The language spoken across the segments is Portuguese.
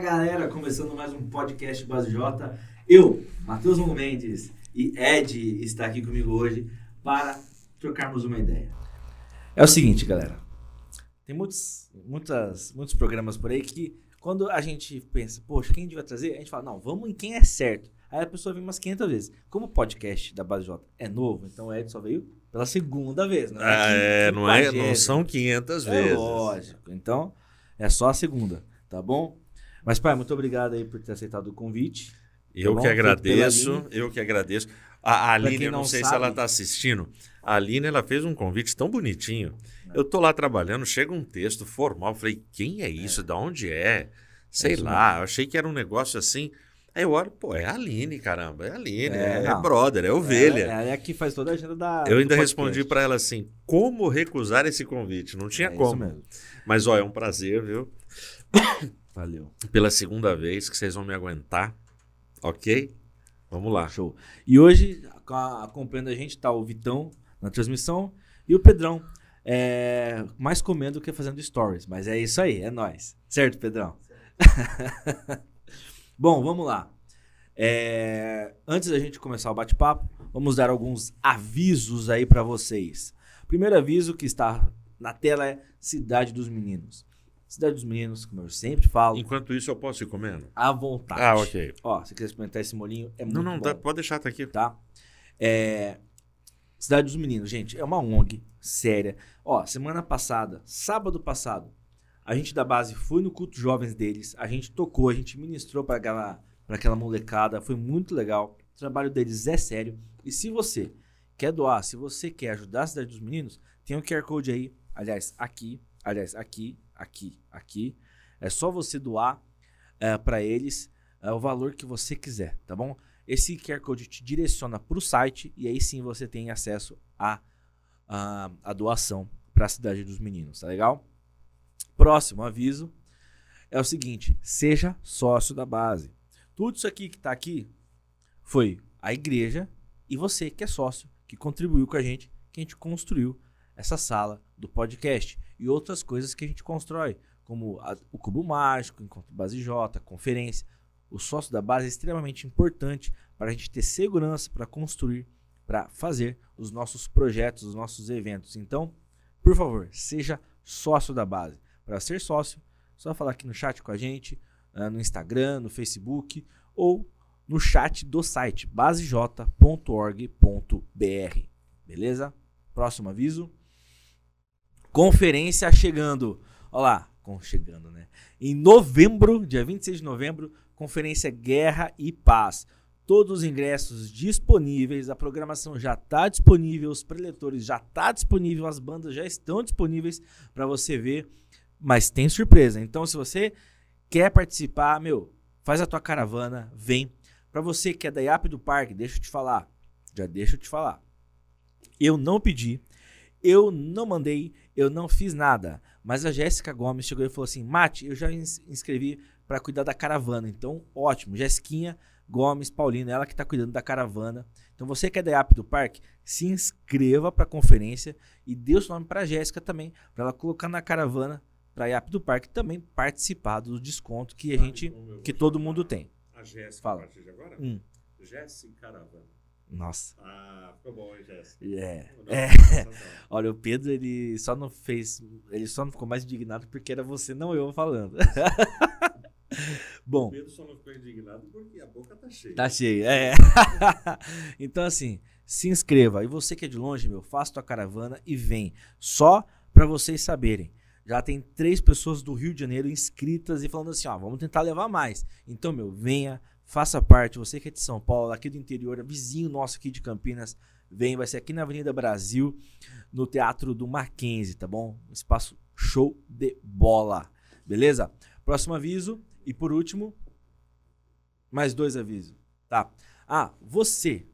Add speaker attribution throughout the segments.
Speaker 1: galera, começando mais um podcast Base J. Eu, Matheus Longo Mendes e Ed está aqui comigo hoje para trocarmos uma ideia. É o seguinte, galera. Tem muitos, muitas, muitos programas por aí que quando a gente pensa, poxa, quem a gente vai trazer? A gente fala, não, vamos em quem é certo. Aí a pessoa vem umas 500 vezes. Como o podcast da Base J é novo, então o Ed só veio pela segunda vez. Não é,
Speaker 2: Ah, é, não, é, não são 500
Speaker 1: É
Speaker 2: vezes.
Speaker 1: lógico. Então, é só a segunda, tá bom? Mas, pai, muito obrigado aí por ter aceitado o convite.
Speaker 2: Eu
Speaker 1: Tá
Speaker 2: que agradeço, eu que agradeço. A, a Aline, eu não,
Speaker 1: não
Speaker 2: sei se
Speaker 1: sabe-
Speaker 2: ela está assistindo. A Aline, ela fez um convite tão bonitinho. Eu tô lá trabalhando, chega um texto formal. Falei, quem é isso? Da onde é? Sei
Speaker 1: isso
Speaker 2: lá, eu achei que era um negócio assim. Aí eu olho, pô, é a Aline, caramba. É a Aline,
Speaker 1: É,
Speaker 2: é,
Speaker 1: não.
Speaker 2: é é ovelha.
Speaker 1: É a que faz toda a agenda da.
Speaker 2: eu ainda respondi para ela assim: como recusar esse convite? Não tinha
Speaker 1: É
Speaker 2: como. Mas, ó, é um prazer, viu?
Speaker 1: Valeu.
Speaker 2: Pela segunda vez que vocês vão me aguentar. Ok? Vamos lá.
Speaker 1: Show. E hoje, acompanhando a gente, tá o Vitão na transmissão e o Pedrão. É, mais comendo do que fazendo stories. Mas é isso aí, é nóis. Certo, Pedrão? Bom, vamos lá. É, antes da gente começar o bate-papo, vamos dar alguns avisos aí pra vocês. Primeiro aviso que está na tela é Cidade dos Meninos. Cidade dos Meninos, como eu sempre falo,
Speaker 2: Enquanto isso, eu posso ir comendo?
Speaker 1: à vontade.
Speaker 2: Ah, ok.
Speaker 1: Ó, se quiser experimentar esse molinho, é muito
Speaker 2: Não, não,
Speaker 1: bom
Speaker 2: dá- pode deixar, tá aqui.
Speaker 1: tá? É, Cidade dos Meninos, gente, é uma ONG séria. Ó, semana passada, sábado passado, a gente da base foi no culto jovens deles, a gente tocou, a gente ministrou para aquela, pra aquela molecada, foi muito legal. O trabalho deles é sério. E se você quer doar, se você quer ajudar a Cidade dos Meninos, tem o QR Code aí, aliás, aqui, aliás, aqui, aqui, aqui. É só você doar para eles é, o valor que você quiser, tá bom? Esse QR Code te direciona para o site e aí sim você tem acesso à a, a, doação para a cidade dos meninos, tá legal? Próximo aviso é o seguinte: seja sócio da base. Tudo isso aqui que tá aqui foi a igreja e você que é sócio, que contribuiu com a gente, que a gente construiu essa sala do podcast e outras coisas que a gente constrói, como a- o Cubo Mágico, Encontro Base J, conferência. O sócio da base é extremamente importante para a gente ter segurança para construir, para fazer os nossos projetos, os nossos eventos. Então, por favor, seja sócio da base. Para ser sócio, só falar aqui no chat com a gente, ah, no Instagram, no Facebook ou no chat do site basej.org.br. Beleza? Próximo aviso. Conferência chegando. Olha lá, chegando, né? Em novembro, dia 26 de novembro, conferência Guerra e Paz. Todos os ingressos disponíveis, a programação já está disponível, os preletores já está disponível, as bandas já estão disponíveis para você ver, mas tem surpresa. Então, se você quer participar, meu, faz a tua caravana, vem. Para você que é da IAP do Parque, deixa eu te falar, já deixa eu te falar. Eu não pedi, eu não mandei, eu não fiz nada. Mas a Jéssica Gomes chegou e falou assim: Mate, eu já ins- inscrevi para cuidar da caravana. Então, ótimo. Jéssiquinha Gomes Paulino, ela que está cuidando da caravana. Então, você que é da IAP do Parque, se inscreva para a conferência e dê o seu nome para a Jéssica também, para ela colocar na caravana para a IAP do Parque também participar do desconto que a gente, que todo mundo tem.
Speaker 2: A Jéssica,
Speaker 1: Fala.
Speaker 2: a partir de agora?
Speaker 1: Hum,
Speaker 2: Jéssica Caravana.
Speaker 1: Nossa.
Speaker 2: Ah, ficou bom, hein, Jéssica?
Speaker 1: É.
Speaker 2: Não,
Speaker 1: É.
Speaker 2: não.
Speaker 1: Olha, o Pedro, ele só não fez. Ele só não ficou mais indignado porque era você, não eu, falando.
Speaker 2: O
Speaker 1: Bom,
Speaker 2: Pedro só não ficou indignado porque a boca tá cheia.
Speaker 1: tá cheio. É. então, assim, se inscreva. E você que é de longe, meu, faça tua caravana e vem. Só pra vocês saberem. Já tem três pessoas do Rio de Janeiro inscritas e falando assim: ó, vamos tentar levar mais. Então, meu, venha, faça parte. Você que é de São Paulo, aqui do interior, vizinho nosso aqui de Campinas, vem. Vai ser aqui na Avenida Brasil, no Teatro do Mackenzie, tá bom? Um espaço show de bola. Beleza? Próximo aviso. E por último, mais dois avisos. Tá? Ah, você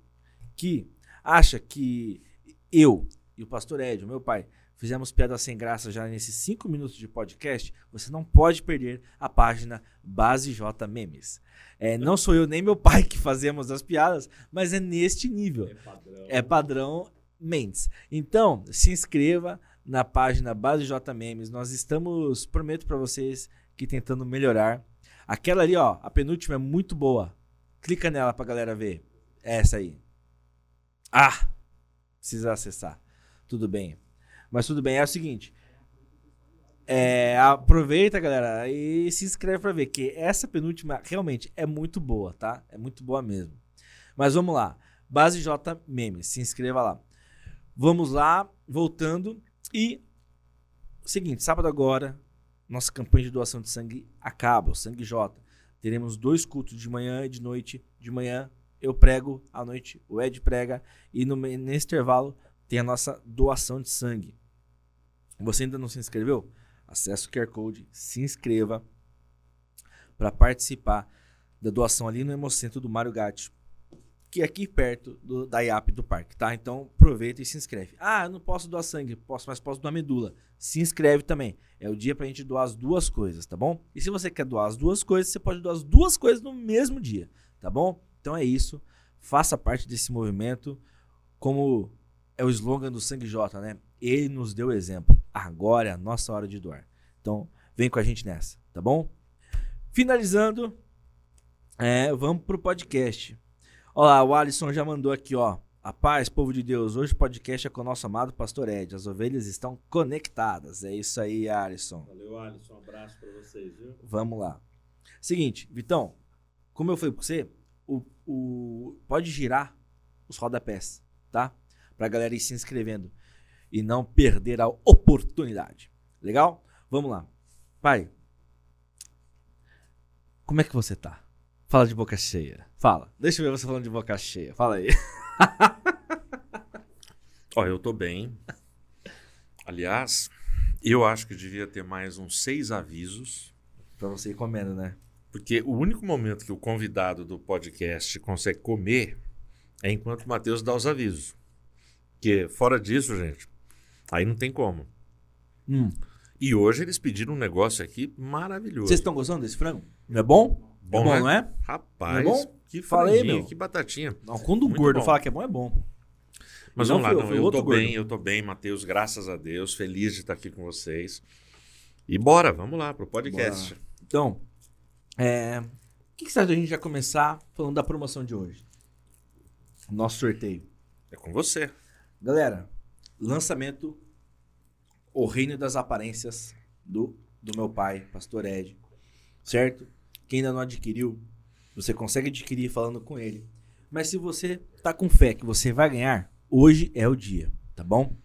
Speaker 1: que acha que eu e o pastor Ed, meu pai, fizemos piada sem graça já nesses cinco minutos de podcast, você não pode perder a página Base J Memes. É, não sou eu nem meu pai que fazemos as piadas, mas é neste nível.
Speaker 2: É padrão.
Speaker 1: É padrão Mendes. Então, se inscreva na página Base J Memes. Nós estamos, prometo para vocês, que tentando melhorar. Aquela ali, ó, a penúltima é muito boa. Clica nela pra galera ver. É essa aí. Ah! Precisa acessar. Tudo bem. Mas tudo bem, é o seguinte. É, aproveita, galera, e se inscreve pra ver, que essa penúltima realmente é muito boa, tá? É muito boa mesmo. Mas vamos lá. Base J Memes, se inscreva lá. Vamos lá, voltando. E seguinte, sábado agora, nossa campanha de doação de sangue acaba, o Sangue J. Teremos dois cultos de manhã e de noite. De manhã eu prego, à noite o Ed prega. E no, nesse intervalo tem a nossa doação de sangue. Você ainda não se inscreveu? Acesse o QR Code, se inscreva para participar da doação ali no Hemocentro do Mário Gatti, que é aqui perto do, da IAP do parque, tá? Então aproveita e se inscreve. Ah, eu não posso doar sangue, posso, mas posso doar medula. Se inscreve também. É o dia pra gente doar as duas coisas, tá bom? E se você quer doar as duas coisas, você pode doar as duas coisas no mesmo dia, tá bom? Então é isso. Faça parte desse movimento. Como é o slogan do Sangue J, né? Ele nos deu exemplo. Agora é a nossa hora de doar. Então, vem com a gente nessa, tá bom? Finalizando, é, vamos pro podcast. Olha lá, o Alisson já mandou aqui, ó. A paz, povo de Deus. Hoje o podcast é com o nosso amado pastor Ed. As ovelhas estão conectadas. É isso aí, Alisson.
Speaker 2: Valeu, Alisson. Um abraço para vocês, viu?
Speaker 1: Vamos lá. Seguinte, Vitão, como eu falei pra você, o, o, pode girar os rodapés, tá? Pra galera ir se inscrevendo e não perder a oportunidade. Legal? Vamos lá. Pai, como é que você tá? Fala de boca cheia. Fala. Deixa eu ver você falando de boca cheia. Fala aí.
Speaker 2: Ó, eu tô bem. Aliás, eu acho que devia ter mais uns seis avisos.
Speaker 1: Pra você ir comendo, né?
Speaker 2: Porque o único momento que o convidado do podcast consegue comer é enquanto o Matheus dá os avisos. Porque fora disso, gente, aí não tem como.
Speaker 1: Hum.
Speaker 2: E hoje eles pediram um negócio aqui maravilhoso.
Speaker 1: Vocês estão gostando desse frango? Não é bom?
Speaker 2: Bom,
Speaker 1: é bom,
Speaker 2: né?
Speaker 1: não é?
Speaker 2: Rapaz,
Speaker 1: Não é bom?
Speaker 2: que
Speaker 1: Falei, meu.
Speaker 2: que batatinha.
Speaker 1: Não, quando o gordo
Speaker 2: bom.
Speaker 1: fala que é bom, é bom.
Speaker 2: Mas
Speaker 1: não
Speaker 2: vamos lá, não,
Speaker 1: foi
Speaker 2: eu tô
Speaker 1: gordo.
Speaker 2: bem, eu tô bem, Matheus, graças a Deus, feliz de estar aqui com vocês. E bora, vamos lá pro podcast.
Speaker 1: Então, é, o que, que você acha da gente já começar falando da promoção de hoje? Nosso sorteio.
Speaker 2: É com você.
Speaker 1: Galera, lançamento O Reino das Aparências do, do meu pai, Pastor Ed. Certo? Quem ainda não adquiriu, você consegue adquirir falando com ele. Mas se você tá com fé que você vai ganhar, hoje é o dia, tá bom?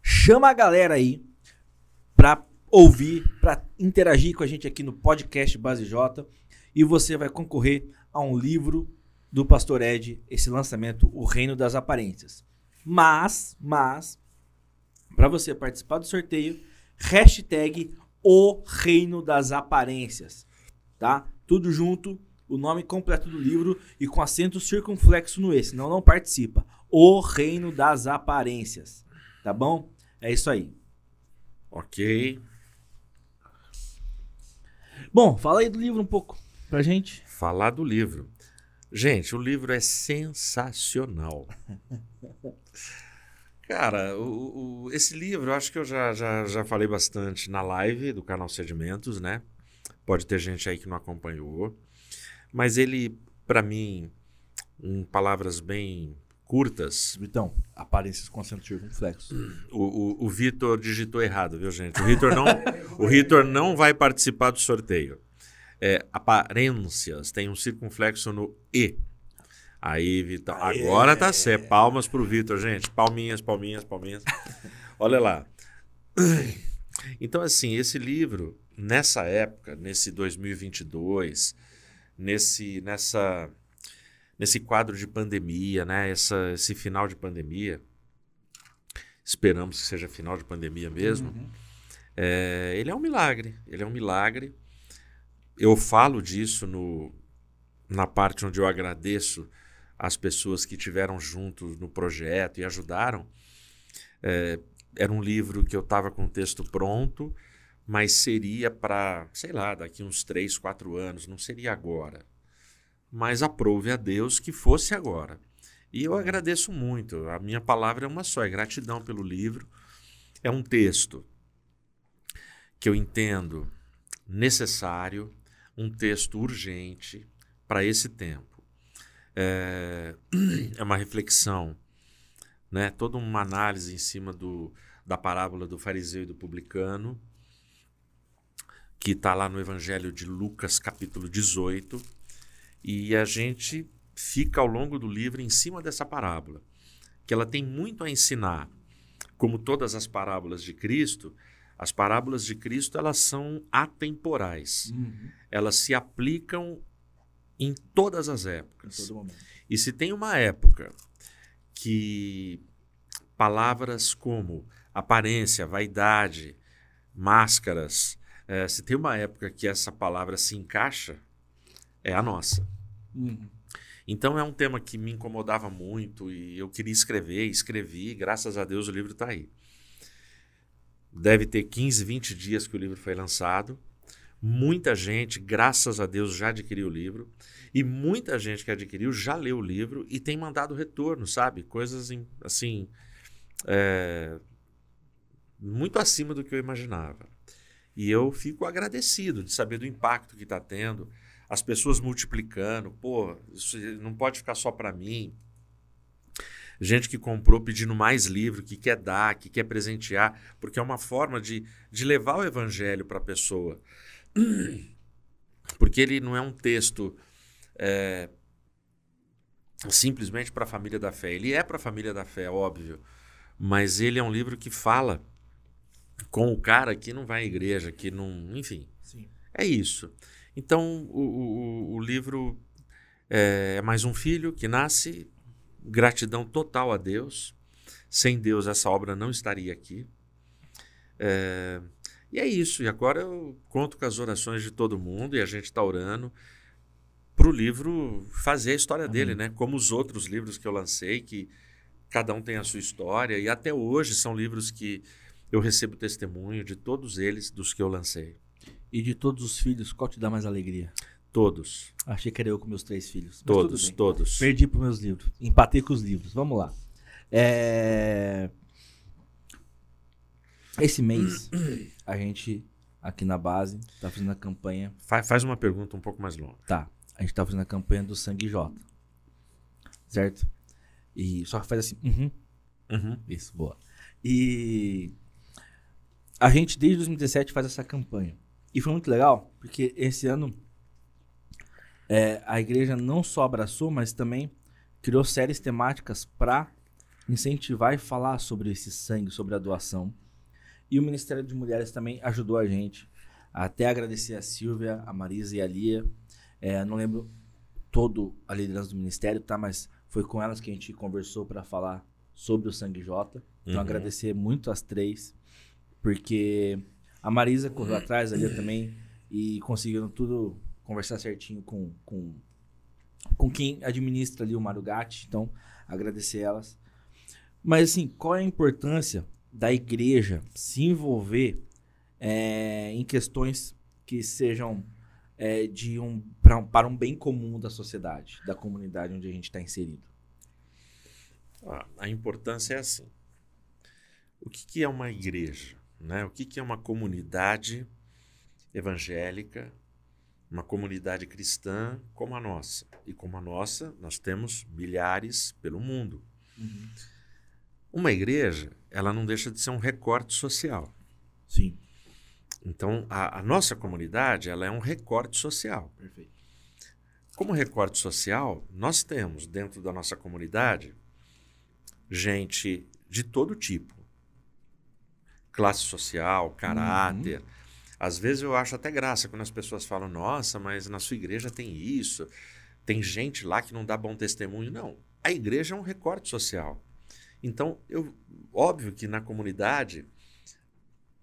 Speaker 1: Chama a galera aí pra ouvir, pra interagir com a gente aqui no podcast Base J e você vai concorrer a um livro do Pastor Ed, esse lançamento O Reino das Aparências. Mas, mas, para você participar do sorteio, hashtag O Reino das Aparências, tá? Tudo junto, o nome completo do livro e com acento circunflexo no E, senão não participa. O Reino das Aparências, tá bom? É isso aí.
Speaker 2: Ok.
Speaker 1: Bom, fala aí do livro um pouco pra gente.
Speaker 2: Falar do livro. Gente, o livro é sensacional. Cara, o- o- esse livro, eu acho que eu já, já, já falei bastante na live do canal Sedimentos, né? Pode ter gente aí que não acompanhou. Mas ele, para mim, em palavras bem curtas,
Speaker 1: Vitão, aparências com acento circunflexo.
Speaker 2: o, o, o Vitor digitou errado, viu, gente? O Vitor não, o Vitor não vai participar do sorteio. É, aparências, tem um circunflexo no E. Aí, Vitor, agora tá certo. Palmas pro Vitor, gente. Palminhas, palminhas, palminhas. Olha lá. Então, assim, esse livro, nessa época, nesse 2022, nesse, nessa, nesse quadro de pandemia, né? Essa, esse final de pandemia, esperamos que seja final de pandemia mesmo. É, ele é um milagre. Ele é um milagre. Eu falo disso no, na parte onde eu agradeço as pessoas que tiveram junto no projeto e ajudaram. É, era um livro que eu estava com o texto pronto, mas seria para, sei lá, daqui uns três, quatro anos, não seria agora. Mas aprove a Deus que fosse agora. E eu agradeço muito. A minha palavra é uma só, é gratidão pelo livro. É um texto que eu entendo necessário, um texto urgente para esse tempo. É, é uma reflexão, né? toda uma análise em cima do, da parábola do fariseu e do publicano, que está lá no Evangelho de Lucas, capítulo 18, e a gente fica ao longo do livro em cima dessa parábola, que ela tem muito a ensinar. Como todas as parábolas de Cristo, as parábolas de Cristo elas são atemporais. Uhum. Elas se aplicam em todas as épocas. E se tem uma época que palavras como aparência, vaidade, máscaras, é, se tem uma época que essa palavra se encaixa, é a nossa. Uhum. Então é um tema que me incomodava muito e eu queria escrever, escrevi, graças a Deus o livro está aí. Deve ter 15, 20 dias que o livro foi lançado. Muita gente, graças a Deus, já adquiriu o livro. E muita gente que adquiriu já leu o livro e tem mandado retorno, sabe? Coisas assim. É, muito acima do que eu imaginava. E eu fico agradecido de saber do impacto que está tendo, as pessoas multiplicando. Pô, isso não pode ficar só para mim. Gente que comprou pedindo mais livro, que quer dar, que quer presentear, porque é uma forma de, de levar o evangelho para a pessoa. Porque ele não é um texto é, simplesmente para a família da fé. Ele é para a família da fé, óbvio, mas ele é um livro que fala com o cara que não vai à igreja, que não. Enfim. Sim. É isso. Então, o, o, o livro é, é mais um filho que nasce, gratidão total a Deus. Sem Deus, essa obra não estaria aqui. É, e é isso. E agora eu conto com as orações de todo mundo e a gente está orando para o livro fazer a história Amém. dele, né? Como os outros livros que eu lancei, que cada um tem a sua história. E até hoje são livros que eu recebo testemunho de todos eles, dos que eu lancei.
Speaker 1: E de todos os filhos, qual te dá mais alegria?
Speaker 2: Todos.
Speaker 1: Achei que era eu com meus três filhos.
Speaker 2: Todos, todos.
Speaker 1: Perdi para meus livros. Empatei com os livros. Vamos lá. É... Esse mês, a gente, aqui na base, tá fazendo a campanha.
Speaker 2: Faz, faz uma pergunta um pouco mais longa.
Speaker 1: Tá. A gente tá fazendo a campanha do Sangue J. Certo? E só faz assim. Uhum. Uhum. Isso, boa. E a gente, desde 2017, faz essa campanha. E foi muito legal, porque esse ano é, a igreja não só abraçou, mas também criou séries temáticas para incentivar e falar sobre esse sangue, sobre a doação. E o Ministério de Mulheres também ajudou a gente. Até agradecer a Silvia, a Marisa e a Lia. É, não lembro todo a liderança do ministério, tá? Mas foi com elas que a gente conversou para falar sobre o Sangue J. Então uhum. agradecer muito as três. Porque a Marisa correu atrás ali também e conseguiram tudo conversar certinho com, com, com quem administra ali o Marugatti. Então, agradecer elas. Mas assim, qual é a importância da igreja se envolver é, em questões que sejam é, de um, pra, para um bem comum da sociedade, da comunidade onde a gente está inserido?
Speaker 2: Ah, a importância é assim. O que, que é uma igreja? Né? O que, que é uma comunidade evangélica, uma comunidade cristã como a nossa? E como a nossa, nós temos milhares pelo mundo. Uhum. Uma igreja, ela não deixa de ser um recorte social.
Speaker 1: Sim.
Speaker 2: Então, a, a nossa comunidade, ela é um recorte social.
Speaker 1: Perfeito.
Speaker 2: Como recorte social, nós temos dentro da nossa comunidade gente de todo tipo classe social, caráter. Uhum. Às vezes eu acho até graça quando as pessoas falam: nossa, mas na sua igreja tem isso, tem gente lá que não dá bom testemunho. Não. A igreja é um recorte social. Então, eu, óbvio que na comunidade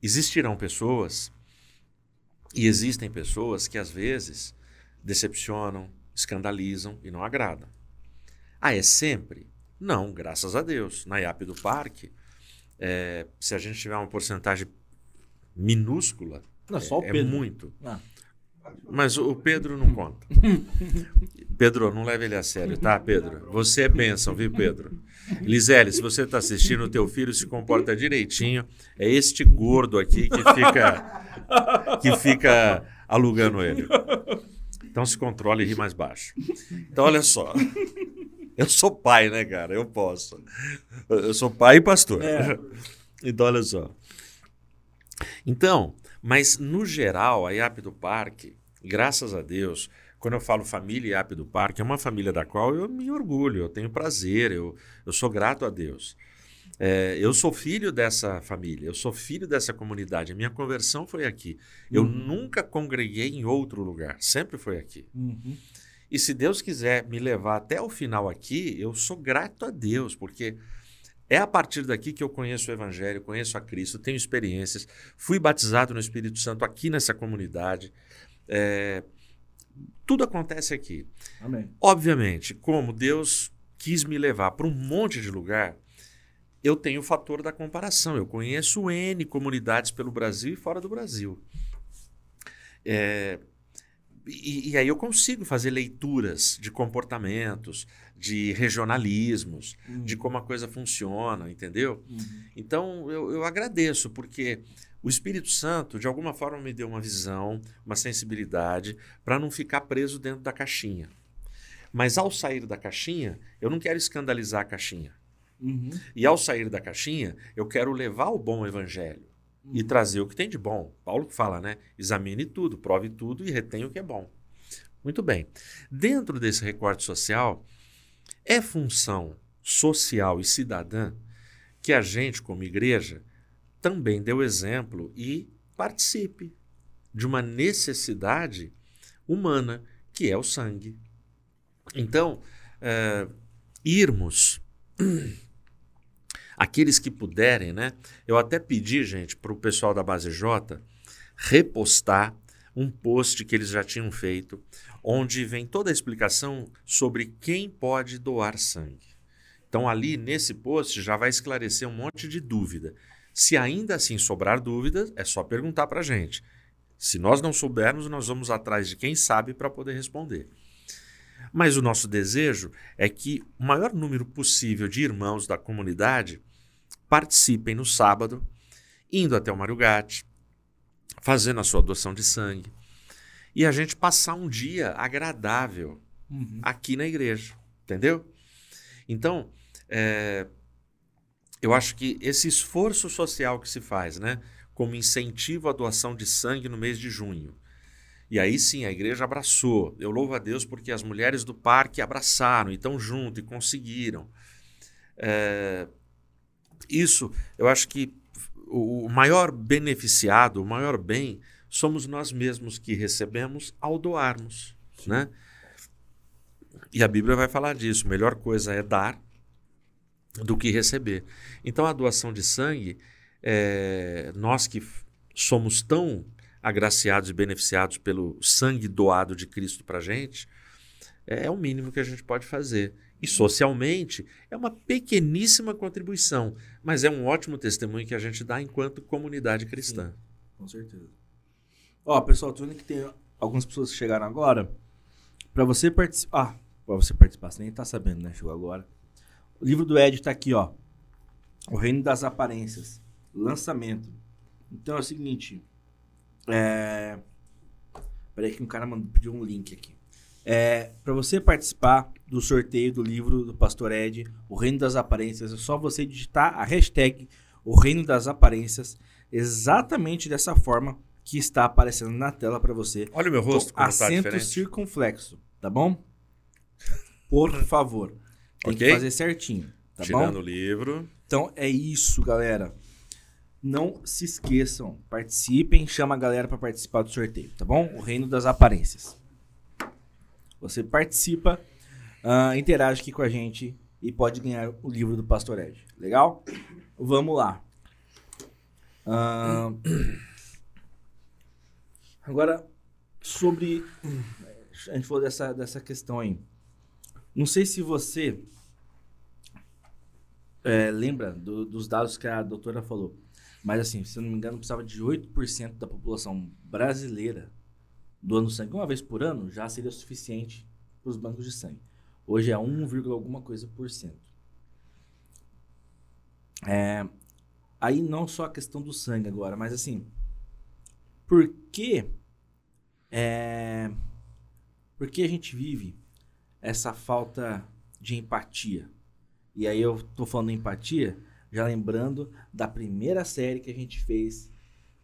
Speaker 2: existirão pessoas, e existem pessoas que às vezes decepcionam, escandalizam e não agradam. Ah, é sempre? Não, graças a Deus. Na IAP do Parque, é, se a gente tiver uma porcentagem minúscula,
Speaker 1: não, só o
Speaker 2: é,
Speaker 1: Pedro.
Speaker 2: é muito. Ah. Mas o Pedro não conta. Pedro, não leve ele a sério, tá, Pedro? Você é bênção, viu, Pedro? Lisele, se você está assistindo, o teu filho se comporta direitinho. É este gordo aqui que fica, que fica alugando ele. Então se controle e ri mais baixo. Então, olha só. Eu sou pai, né, cara? Eu posso. Eu sou pai e pastor. É. Então, olha só. Então, mas no geral, a IAP do Parque, graças a Deus, quando eu falo família IAP do Parque, é uma família da qual eu me orgulho, eu tenho prazer, eu, eu sou grato a Deus. É, eu sou filho dessa família, eu sou filho dessa comunidade. A minha conversão foi aqui. Eu uhum. nunca congreguei em outro lugar, sempre foi aqui. Uhum. E se Deus quiser me levar até o final aqui, eu sou grato a Deus, porque é a partir daqui que eu conheço o Evangelho, conheço a Cristo, tenho experiências, fui batizado no Espírito Santo aqui nessa comunidade. É, tudo acontece aqui.
Speaker 1: Amém.
Speaker 2: Obviamente, como Deus quis me levar para um monte de lugar, eu tenho o fator da comparação. Eu conheço N comunidades pelo Brasil e fora do Brasil. É, e, e, aí eu consigo fazer leituras de comportamentos, de regionalismos, uhum. de como a coisa funciona, entendeu? Uhum. Então eu, eu agradeço, porque o Espírito Santo, de alguma forma, me deu uma visão, uma sensibilidade, para não ficar preso dentro da caixinha. Mas ao sair da caixinha, eu não quero escandalizar a caixinha. Uhum. E ao sair da caixinha, eu quero levar o bom evangelho e trazer o que tem de bom. Paulo fala, né? Examine tudo, prove tudo e retenha o que é bom. Muito bem. Dentro desse recorte social, é função social e cidadã que a gente, como igreja, também dê o exemplo e participe de uma necessidade humana, que é o sangue. Então, é, irmos, aqueles que puderem, né? Eu até pedi, gente, para o pessoal da Base J repostar um post que eles já tinham feito, onde vem toda a explicação sobre quem pode doar sangue. Então, ali nesse post já vai esclarecer um monte de dúvida. Se ainda assim sobrar dúvidas, é só perguntar para a gente. Se nós não soubermos, nós vamos atrás de quem sabe para poder responder. Mas o nosso desejo é que o maior número possível de irmãos da comunidade participem no sábado, indo até o Mário Gatti, fazendo a sua adoção de sangue, e a gente passar um dia agradável uhum. aqui na igreja, entendeu? Então, é, eu acho que esse esforço social que se faz, né, como incentivo à doação de sangue no mês de junho, e aí sim a igreja abraçou. Eu louvo a Deus porque as mulheres do parque abraçaram e estão junto e conseguiram. É, isso, eu acho que o maior beneficiado, o maior bem, somos nós mesmos que recebemos ao doarmos, né? E a Bíblia vai falar disso. Melhor coisa é dar do que receber. Então, a doação de sangue, é, nós que somos tão agraciados e beneficiados pelo sangue doado de Cristo para a gente, é, é o mínimo que a gente pode fazer. E socialmente é uma pequeníssima contribuição, mas é um ótimo testemunho que a gente dá enquanto comunidade cristã. Sim,
Speaker 1: com certeza. Ó, pessoal, tô vendo que tem algumas pessoas que chegaram agora. Para você participar. Ah, para você participar, você nem tá sabendo, né? Chegou agora. O livro do Ed está aqui, ó. O Reino das Aparências. Lançamento. Então é o seguinte. É... Peraí que um cara mandou, pediu um link aqui. É, para você participar do sorteio do livro do Pastor Ed, O Reino das Aparências, é só você digitar a hashtag O Reino das Aparências, exatamente dessa forma que está aparecendo na tela para você.
Speaker 2: Olha o meu rosto,
Speaker 1: com acento tá circunflexo, tá bom? Por favor. Tem okay. que fazer certinho, tá
Speaker 2: Tirando
Speaker 1: bom?
Speaker 2: o livro.
Speaker 1: Então é isso, galera. Não se esqueçam, participem, chama a galera para participar do sorteio, tá bom? O Reino das Aparências. Você participa, uh, interage aqui com a gente e pode ganhar o livro do Pastor Ed. Legal? Vamos lá. Uh, agora, sobre. A gente falou dessa, dessa questão aí. Não sei se você é, lembra do, dos dados que a doutora falou. Mas assim, se eu não me engano, precisava de 8% da população brasileira doando sangue uma vez por ano já seria suficiente para os bancos de sangue. Hoje é 1, alguma coisa por cento. É, aí não só a questão do sangue agora, mas assim, por que É... Por que a gente vive essa falta de empatia? E aí eu tô falando empatia, já lembrando da primeira série que a gente fez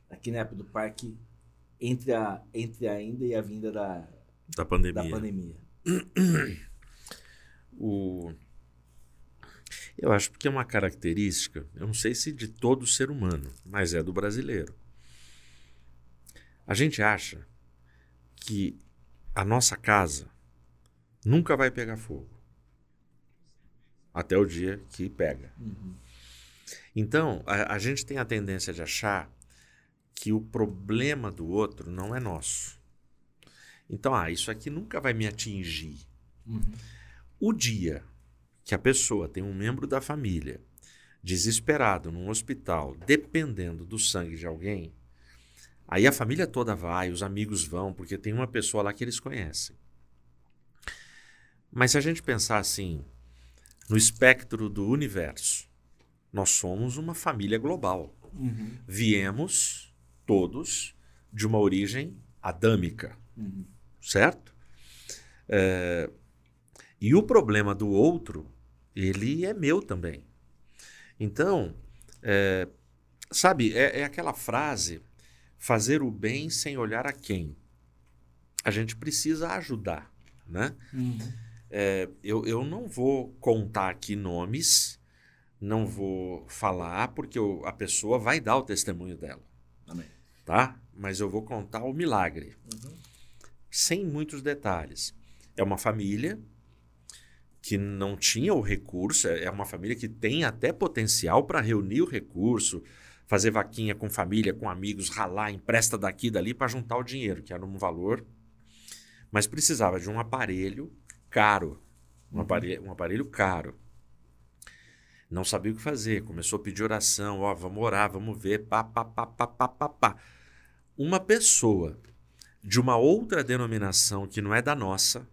Speaker 1: aqui na época do parque, entre a, entre a ainda e a vinda da,
Speaker 2: Da pandemia.
Speaker 1: da pandemia.
Speaker 2: O... Eu acho que é uma característica, eu não sei se de todo ser humano, mas é do brasileiro. A gente acha que a nossa casa nunca vai pegar fogo. Até o dia que pega. Então, a, a gente tem a tendência de achar que o problema do outro não é nosso. Então, ah, isso aqui nunca vai me atingir. O dia que a pessoa tem um membro da família desesperado num hospital, dependendo do sangue de alguém, aí a família toda vai, os amigos vão, porque tem uma pessoa lá que eles conhecem. Mas se a gente pensar assim, no espectro do universo, nós somos uma família global. Viemos todos de uma origem adâmica, certo? É, e o problema do outro, ele é meu também. Então, é, sabe, é, é aquela frase: fazer o bem sem olhar a quem. A gente precisa ajudar, né? É, eu, eu não vou contar aqui nomes, não vou falar, porque eu- a pessoa vai dar o testemunho dela,
Speaker 1: Amém.
Speaker 2: Tá? Mas eu vou contar o milagre, sem muitos detalhes. É uma família que não tinha o recurso, é é uma família que tem até potencial para reunir o recurso, fazer vaquinha com família, com amigos, ralar, empresta daqui e dali para juntar o dinheiro, que era um valor, mas precisava de um aparelho caro, um, aparelho, um aparelho caro. Não sabia o que fazer, começou a pedir oração, ó, vamos orar, vamos ver, pá, pá, pá, pá, pá, pá, pá. Uma pessoa de uma outra denominação que não é da nossa,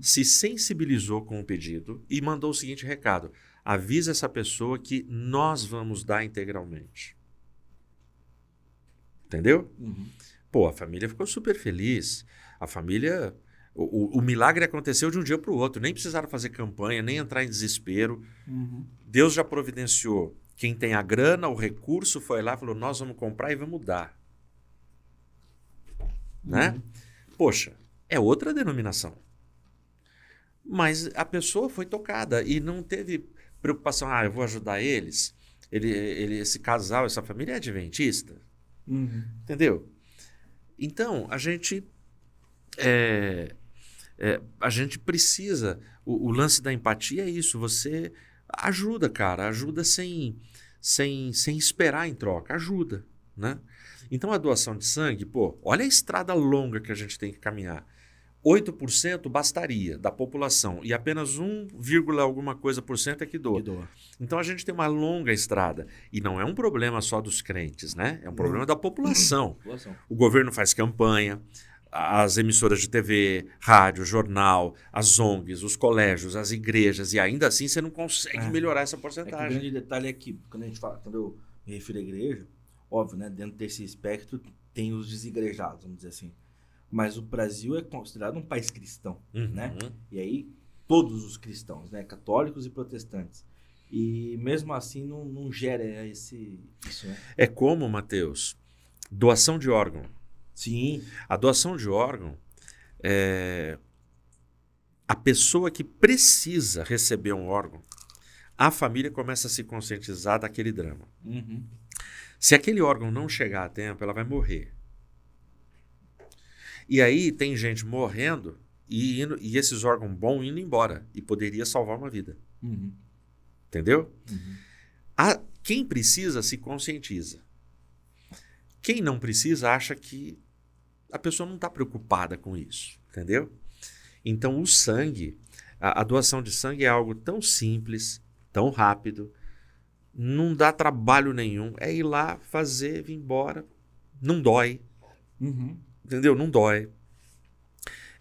Speaker 2: se sensibilizou com o pedido e mandou o seguinte recado: avisa essa pessoa que nós vamos dar integralmente. Entendeu? Pô, a família ficou super feliz. A família. O, o- o milagre aconteceu de um dia para o outro. Nem precisaram fazer campanha, nem entrar em desespero. Deus já providenciou. Quem tem a grana, o recurso, foi lá e falou: nós vamos comprar e vamos dar. Né? Poxa, é outra denominação. Mas a pessoa foi tocada e não teve preocupação. Ah, eu vou ajudar eles. Ele, ele, esse casal, essa família é adventista. Entendeu? Então, a gente. é, é, a gente precisa. O, o lance da empatia é isso. Você ajuda, cara. Ajuda sem, sem, sem esperar em troca. Ajuda. Né? Então, a doação de sangue, pô, olha a estrada longa que a gente tem que caminhar. 8% bastaria da população e apenas 1, vírgula alguma coisa por cento é que doa.
Speaker 1: Que doa.
Speaker 2: Então a gente tem uma longa estrada. E não é um problema só dos crentes, né? É um problema da população.
Speaker 1: População.
Speaker 2: O governo faz campanha, as emissoras de TV, rádio, jornal, as ONGs, os colégios, as igrejas, e ainda assim você não consegue
Speaker 1: É.
Speaker 2: melhorar essa
Speaker 1: É que o
Speaker 2: porcentagem.
Speaker 1: grande detalhe é que, quando a gente fala, quando eu me refiro à igreja, óbvio, né? Dentro desse espectro tem os desigrejados, vamos dizer assim. Mas o Brasil é considerado um país cristão,
Speaker 2: Uhum.
Speaker 1: né? E aí, todos os cristãos, né? Católicos e protestantes. E mesmo assim não, não gera esse, isso, né?
Speaker 2: É como, Mateus, doação de órgão.
Speaker 1: Sim.
Speaker 2: A doação de órgão é a pessoa que precisa receber um órgão, a família começa a se conscientizar daquele drama.
Speaker 1: Uhum.
Speaker 2: Se aquele órgão não chegar a tempo, ela vai morrer. E aí tem gente morrendo e, indo- e esses órgãos bons indo embora e poderia salvar uma vida.
Speaker 1: Uhum.
Speaker 2: Entendeu?
Speaker 1: Uhum.
Speaker 2: A- quem precisa se conscientiza. Quem não precisa acha que a pessoa não está preocupada com isso, entendeu? Então o sangue, a, a doação de sangue é algo tão simples, tão rápido, não dá trabalho nenhum, é ir lá fazer, vir embora, não dói,
Speaker 1: Uhum.
Speaker 2: entendeu? Não dói.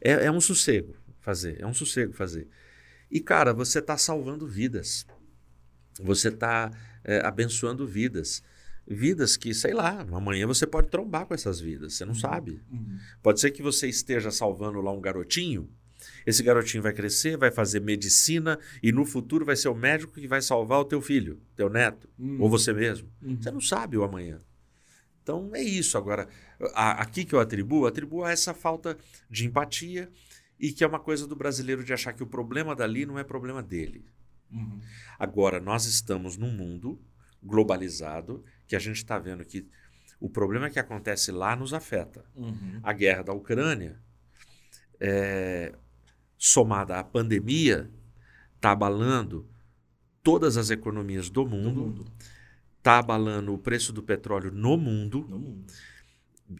Speaker 2: É, é um sossego fazer, é um sossego fazer. E cara, você está salvando vidas, você está abençoando vidas. vidas que, sei lá, amanhã você pode trombar com essas vidas, você não sabe.
Speaker 1: Uhum.
Speaker 2: Pode ser que você esteja salvando lá um garotinho, esse garotinho vai crescer, vai fazer medicina e no futuro vai ser o médico que vai salvar o teu filho, teu neto,
Speaker 1: Uhum.
Speaker 2: ou você mesmo.
Speaker 1: Uhum.
Speaker 2: Você não sabe o amanhã. Então é isso. Agora, a- aqui que eu atribuo, atribuo a essa falta de empatia e que é uma coisa do brasileiro de achar que o problema dali não é problema dele.
Speaker 1: Uhum.
Speaker 2: Agora, nós estamos num mundo globalizado que a gente está vendo que o problema que acontece lá nos afeta.
Speaker 1: Uhum.
Speaker 2: A guerra da Ucrânia, é, somada à pandemia, está abalando todas as economias do
Speaker 1: Do
Speaker 2: mundo, está abalando o preço do petróleo no mundo.
Speaker 1: No mundo.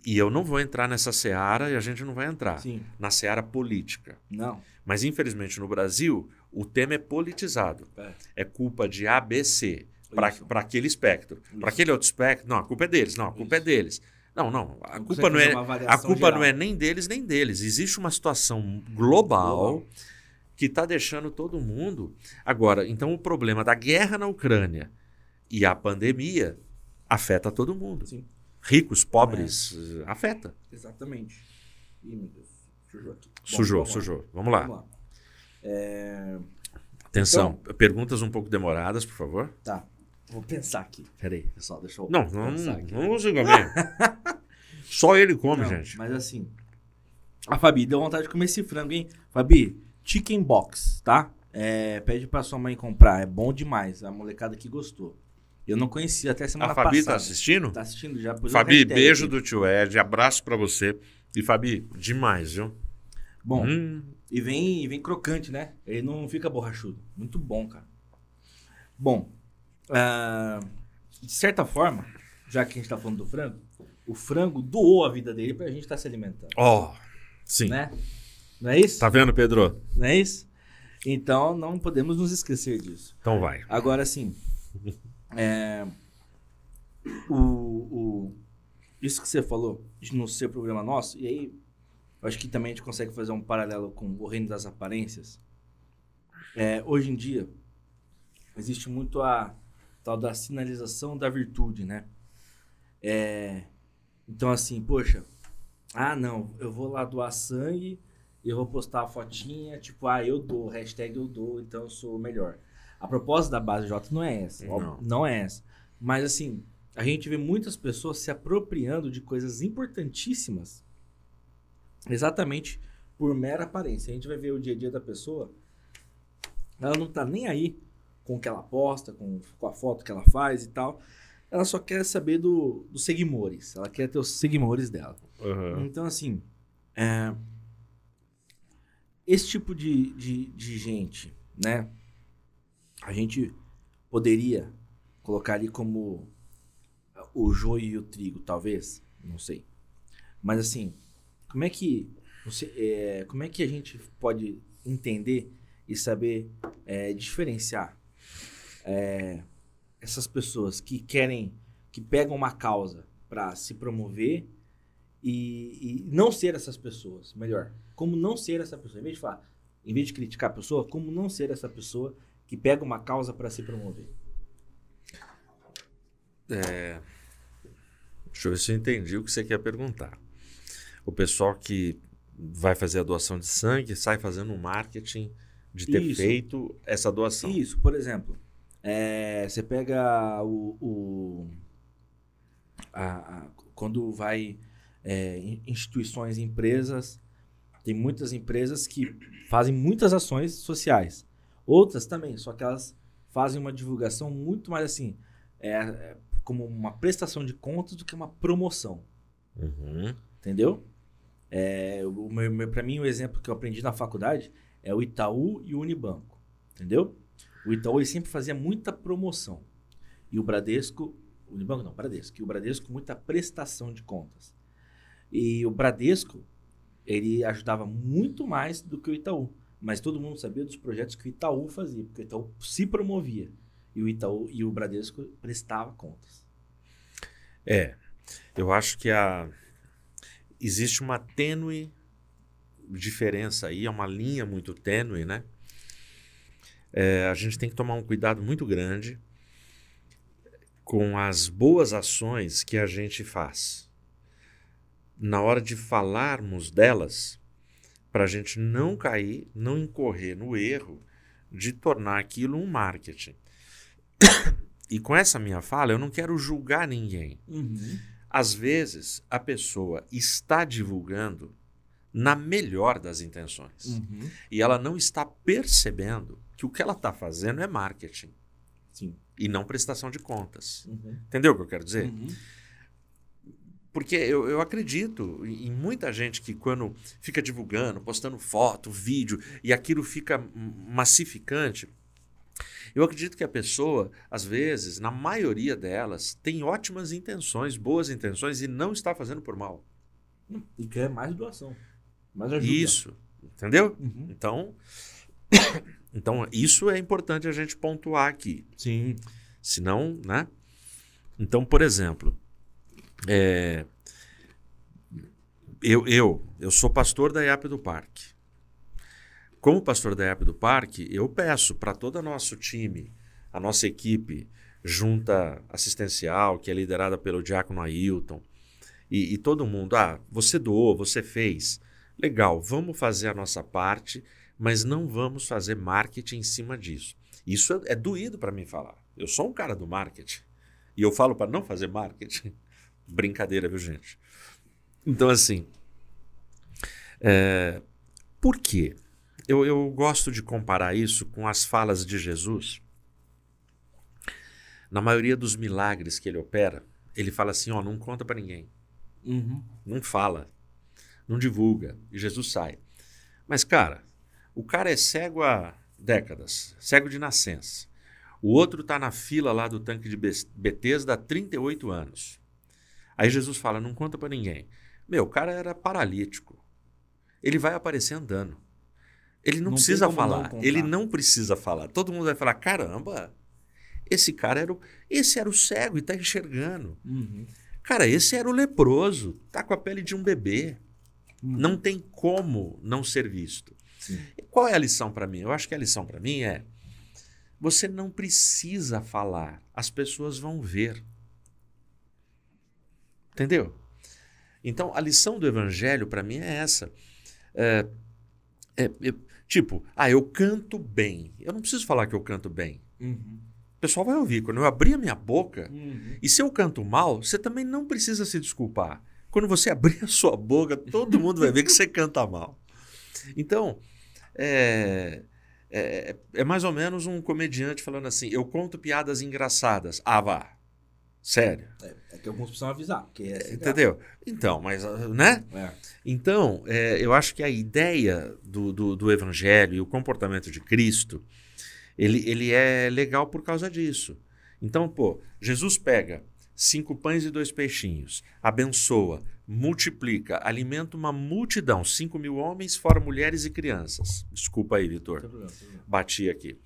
Speaker 2: E eu não vou entrar nessa seara e a gente não vai entrar
Speaker 1: Sim.
Speaker 2: na seara política.
Speaker 1: Não.
Speaker 2: Mas, infelizmente, no Brasil, o tema é politizado.
Speaker 1: É.
Speaker 2: É culpa de ABC para aquele espectro. Para aquele outro espectro, não, a culpa é deles. Não, a culpa é
Speaker 1: Isso.
Speaker 2: deles. Não, não, a
Speaker 1: Não
Speaker 2: culpa
Speaker 1: consegue
Speaker 2: não é, a culpa
Speaker 1: geral.
Speaker 2: não é nem deles nem deles. Existe uma situação global,
Speaker 1: Global.
Speaker 2: que está deixando todo mundo. Agora, então o problema da guerra na Ucrânia e a pandemia afeta todo mundo.
Speaker 1: Sim.
Speaker 2: Ricos, pobres, eh, afeta.
Speaker 1: Exatamente. Ih, meu Deus. Sujou aqui. Bom,
Speaker 2: sujou,
Speaker 1: vamos lá.
Speaker 2: sujou. Vamos lá.
Speaker 1: Vamos lá. É,
Speaker 2: Atenção. Perguntas um pouco demoradas, por favor.
Speaker 1: Tá. Vou pensar aqui. Peraí, pessoal, deixa eu
Speaker 2: Não, não,
Speaker 1: pensar aqui.
Speaker 2: não consigo comer. Só ele come,
Speaker 1: Não,
Speaker 2: gente.
Speaker 1: Mas assim. A Fabi deu vontade de comer esse frango, hein? Fabi, chicken box, tá? É, pede pra sua mãe comprar. É bom demais. A molecada aqui gostou. Eu não conhecia até semana
Speaker 2: A Fabi tá
Speaker 1: passada.
Speaker 2: assistindo?
Speaker 1: Tá assistindo já?
Speaker 2: Fabi, beijo
Speaker 1: aqui.
Speaker 2: do tio Ed, abraço pra você. E Fabi, demais, viu?
Speaker 1: Bom,
Speaker 2: Hum,
Speaker 1: e vem, vem crocante, né? Ele não fica borrachudo. Muito bom, cara. Bom, ah, de certa forma, já que a gente tá falando do frango, o frango doou a vida dele pra gente estar se alimentando,
Speaker 2: Ó, sim.
Speaker 1: né? Não é isso?
Speaker 2: Tá vendo, Pedro?
Speaker 1: Não é isso? Então, não podemos nos esquecer disso.
Speaker 2: Então vai.
Speaker 1: Agora, assim, é, o, o- isso que você falou de não ser problema nosso, e aí eu acho que também a gente consegue fazer um paralelo com o reino das aparências. É, hoje em dia, existe muito a tal da sinalização da virtude, né? É, então, assim, poxa, ah, não, eu vou lá doar sangue, eu vou postar a fotinha, tipo, ah, eu dou, hashtag eu dou, então eu sou o melhor. A proposta da base J não é essa.
Speaker 2: Não.
Speaker 1: não é essa. Mas assim, a gente vê muitas pessoas se apropriando de coisas importantíssimas exatamente por mera aparência. A gente vai ver o dia a dia da pessoa, ela não tá nem aí com o que ela posta, com, com a foto que ela faz e tal. Ela só quer saber do, dos seguidores. Ela quer ter os seguidores dela.
Speaker 2: Aham.
Speaker 1: Então, assim, é, esse tipo de, de, de gente, né? A gente poderia colocar ali como o joio e o trigo, talvez, não sei. Mas assim, como é que você, é, como é que a gente pode entender e saber é, diferenciar é, essas pessoas que querem, que pegam uma causa para se promover e, e não ser essas pessoas, melhor, como não ser essa pessoa, em vez de falar, em vez de criticar a pessoa, como não ser essa pessoa que pega uma causa para se promover.
Speaker 2: Deixa eu ver se eu entendi o que você quer perguntar. O pessoal que vai fazer a doação de sangue sai fazendo um marketing de ter
Speaker 1: Isso.
Speaker 2: feito essa doação.
Speaker 1: Isso, por exemplo, é, você pega o, o- a- a- quando vai é, em instituições, empresas, tem muitas empresas que fazem muitas ações sociais, outras também, só que elas fazem uma divulgação muito mais assim, é, é como uma prestação de contas do que uma promoção.
Speaker 2: Uhum.
Speaker 1: Entendeu? É, para mim, o exemplo que eu aprendi na faculdade é o Itaú e o Unibanco. Entendeu? O Itaú sempre fazia muita promoção. E o Bradesco. O Unibanco não, o Bradesco. E o Bradesco, muita prestação de contas. E o Bradesco, ele ajudava muito mais do que o Itaú. Mas todo mundo sabia dos projetos que o Itaú fazia, porque o Itaú se promovia. E o Itaú e o Bradesco prestava contas.
Speaker 2: É, eu acho que a... existe uma tênue diferença aí, é uma linha muito tênue, né? É, a gente tem que tomar um cuidado muito grande com as boas ações que a gente faz. Na hora de falarmos delas, para a gente não cair, não incorrer no erro de tornar aquilo um marketing. E com essa minha fala, eu não quero julgar ninguém.
Speaker 1: Uhum.
Speaker 2: Às vezes, a pessoa está divulgando na melhor das intenções.
Speaker 1: Uhum.
Speaker 2: E ela não está percebendo que o que ela está fazendo é marketing
Speaker 1: Sim.
Speaker 2: e não prestação de contas.
Speaker 1: Uhum.
Speaker 2: Entendeu o que eu quero dizer?
Speaker 1: Uhum.
Speaker 2: Porque eu, eu acredito em muita gente que, quando fica divulgando, postando foto, vídeo, e aquilo fica massificante, eu acredito que a pessoa, às vezes, na maioria delas, tem ótimas intenções, boas intenções, e não está fazendo por mal.
Speaker 1: E quer mais doação. Mais ajuda.
Speaker 2: Isso. Entendeu?
Speaker 1: Uhum.
Speaker 2: Então, então, isso é importante a gente pontuar aqui.
Speaker 1: Sim.
Speaker 2: Senão, né? Então, por exemplo, é, eu, eu, eu sou pastor da IAP do Parque. Como pastor da IAP do Parque, eu peço para todo o nosso time, a nossa equipe junta assistencial, que é liderada pelo Diácono Ailton, e, e todo mundo, ah, você doou, você fez. Legal, vamos fazer a nossa parte, mas não vamos fazer marketing em cima disso. Isso é, é doído para mim falar. Eu sou um cara do marketing. E eu falo para não fazer marketing. Brincadeira, viu, gente? Então, assim. é, por quê? Eu, eu gosto de comparar isso com as falas de Jesus. Na maioria dos milagres que ele opera, ele fala assim: ó, não conta para ninguém.
Speaker 1: Uhum.
Speaker 2: Não fala. Não divulga. E Jesus sai. Mas, cara, o cara é cego há décadas cego de nascença. O outro está na fila lá do tanque de Betesda há 38 anos. Aí Jesus fala: não conta para ninguém. Meu, o cara era paralítico. Ele vai aparecer andando. Ele não,
Speaker 1: Não
Speaker 2: precisa
Speaker 1: não
Speaker 2: falar.
Speaker 1: contar.
Speaker 2: ele não precisa falar. Todo mundo vai falar: caramba, esse cara era o, esse era o cego e está enxergando.
Speaker 1: Uhum.
Speaker 2: Cara, esse era o leproso, tá com a pele de um bebê.
Speaker 1: Uhum.
Speaker 2: Não tem como não ser visto.
Speaker 1: Sim.
Speaker 2: Qual é a lição para mim? Eu acho que a lição para mim é: você não precisa falar, as pessoas vão ver. Entendeu? Então, a lição do evangelho para mim é essa. É, é- é- tipo, ah, eu canto bem. Eu não preciso falar que eu canto bem.
Speaker 1: Uhum.
Speaker 2: O pessoal vai ouvir. Quando eu abrir a minha boca,
Speaker 1: Uhum.
Speaker 2: e se eu canto mal, você também não precisa se desculpar. Quando você abrir a sua boca, todo mundo vai ver que você canta mal. Então, é, é, é mais ou menos um comediante falando assim: eu conto piadas engraçadas. Ah, vá. Sério.
Speaker 1: É, é que alguns precisam avisar. É sem
Speaker 2: Entendeu? Então, mas, ah, né?
Speaker 1: É.
Speaker 2: Então, é, eu acho que a ideia do, do, do evangelho e o comportamento de Cristo, ele, ele é legal por causa disso. Então, pô, Jesus pega cinco pães e dois peixinhos, abençoa, multiplica, alimenta uma multidão, cinco mil homens, fora mulheres e crianças. Desculpa aí, Vitor bati aqui.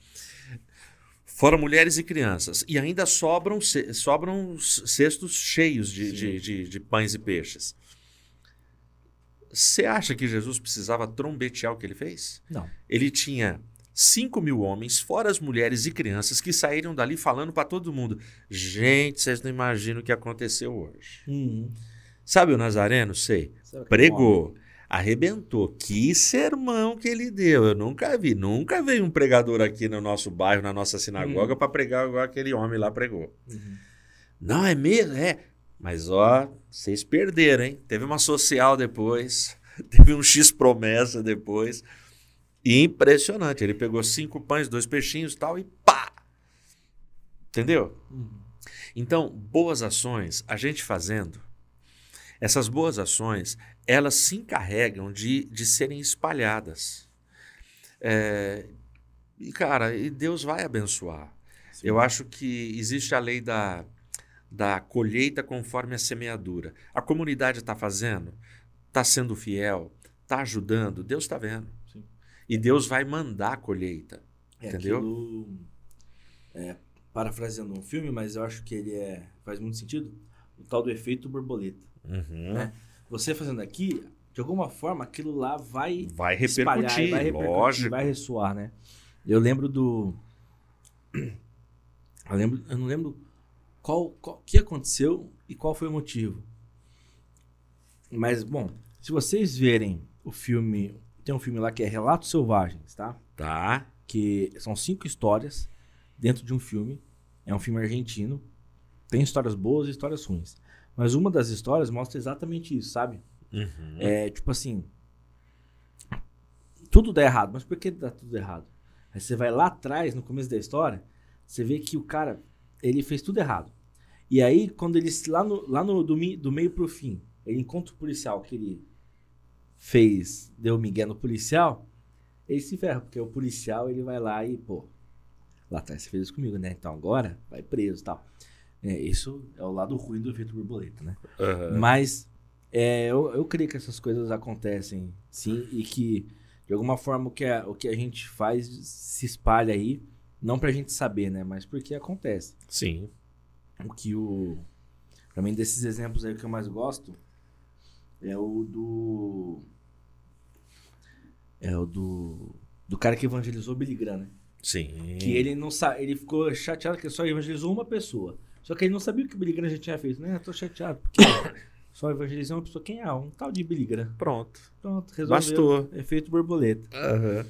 Speaker 2: Fora mulheres e crianças. E ainda sobram, sobram cestos cheios de, de, de- de pães e peixes. Você acha que Jesus precisava trombetear o que ele fez?
Speaker 1: Não.
Speaker 2: Ele tinha 5 mil homens, fora as mulheres e crianças, que saíram dali falando para todo mundo: Gente, vocês não imaginam o que aconteceu hoje.
Speaker 1: Uhum.
Speaker 2: Sabe o Nazareno? Sei.
Speaker 1: Que
Speaker 2: Pregou, arrebentou. Que sermão que ele deu. Eu nunca vi. Nunca veio um pregador aqui no nosso bairro, na nossa sinagoga, para pregar igual aquele homem lá pregou.
Speaker 1: Uhum.
Speaker 2: Não, é mesmo? É. Mas ó, vocês perderam, hein? Teve uma social depois, teve um X promessa depois. Impressionante. Ele pegou cinco pães, dois peixinhos e tal, e pá! Entendeu?
Speaker 1: Uhum.
Speaker 2: Então, boas ações, a gente fazendo, essas boas ações, elas se encarregam de, de serem espalhadas. É, e, cara, e Deus vai abençoar.
Speaker 1: Sim.
Speaker 2: Eu acho que existe a lei da, da colheita conforme a semeadura. A comunidade está fazendo, está sendo fiel, está ajudando, Deus está vendo. E Deus vai mandar a colheita.
Speaker 1: É
Speaker 2: Entendeu?
Speaker 1: aquilo, é, parafraseando um filme, mas eu acho que ele é, faz muito sentido, o tal do efeito borboleta.
Speaker 2: Uhum.
Speaker 1: Né? Você fazendo aqui, de alguma forma, aquilo lá vai
Speaker 2: Vai
Speaker 1: espalhar,
Speaker 2: repercutir,
Speaker 1: vai repercutir,
Speaker 2: lógico.
Speaker 1: vai ressoar, né? Eu lembro do... Eu, lembro, eu não lembro qual, qual que aconteceu e qual foi o motivo. Mas, bom, se vocês verem o filme. Tem um filme lá que é Relatos Selvagens, tá?
Speaker 2: Tá.
Speaker 1: Que são cinco histórias dentro de um filme. É um filme argentino. Tem histórias boas e histórias ruins. Mas uma das histórias mostra exatamente isso, sabe?
Speaker 2: Uhum.
Speaker 1: É tipo assim. Tudo dá errado. Mas por que dá tudo errado? Aí você vai lá atrás, no começo da história, você vê que o cara, ele fez tudo errado. E aí, quando ele, lá, no, lá no, do, do meio pro fim, ele encontra o policial que ele fez, deu migué no policial, ele se ferra, porque o policial, ele vai lá e, pô, lá atrás você fez isso comigo, né? Então agora, vai preso e tal. É, isso é o lado ruim do efeito borboleta, né?
Speaker 2: Aham.
Speaker 1: Mas é, eu, eu creio que essas coisas acontecem, sim, e que de alguma forma o que a, o que a gente faz se espalha aí, não pra gente saber, né? Mas porque acontece.
Speaker 2: Sim.
Speaker 1: O que o. Pra mim, desses exemplos aí, que eu mais gosto é o do. É o do. Do cara que evangelizou Billy Graham, né?
Speaker 2: Sim.
Speaker 1: Que ele não sabe. Ele ficou chateado que só evangelizou uma pessoa. Só que ele não sabia o que o Billy Graham já tinha feito, né? Eu tô chateado, porque só evangelizou uma pessoa. Quem é? Um tal de Billy Graham.
Speaker 2: Pronto.
Speaker 1: Pronto, resolveu.
Speaker 2: Bastou.
Speaker 1: Efeito borboleta.
Speaker 2: Aham.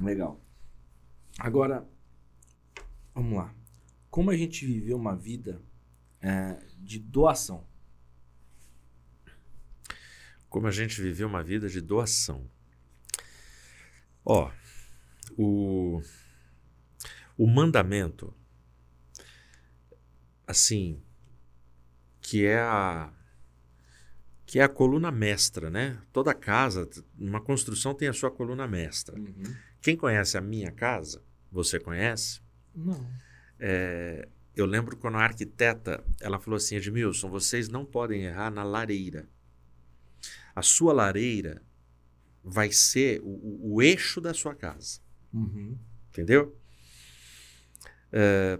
Speaker 1: Legal. Agora, vamos lá. Como a gente viveu uma vida é, de doação?
Speaker 2: Como a gente viveu uma vida de doação. Ó, o, o mandamento, assim, que é a que é a coluna mestra, né? Toda casa, uma construção tem a sua coluna mestra. Quem conhece a minha casa, você conhece?
Speaker 1: Não.
Speaker 2: É, eu lembro quando a arquiteta, ela falou assim, Edmilson, vocês não podem errar na lareira. A sua lareira vai ser o, o- eixo da sua casa,
Speaker 1: Uhum.
Speaker 2: entendeu? É,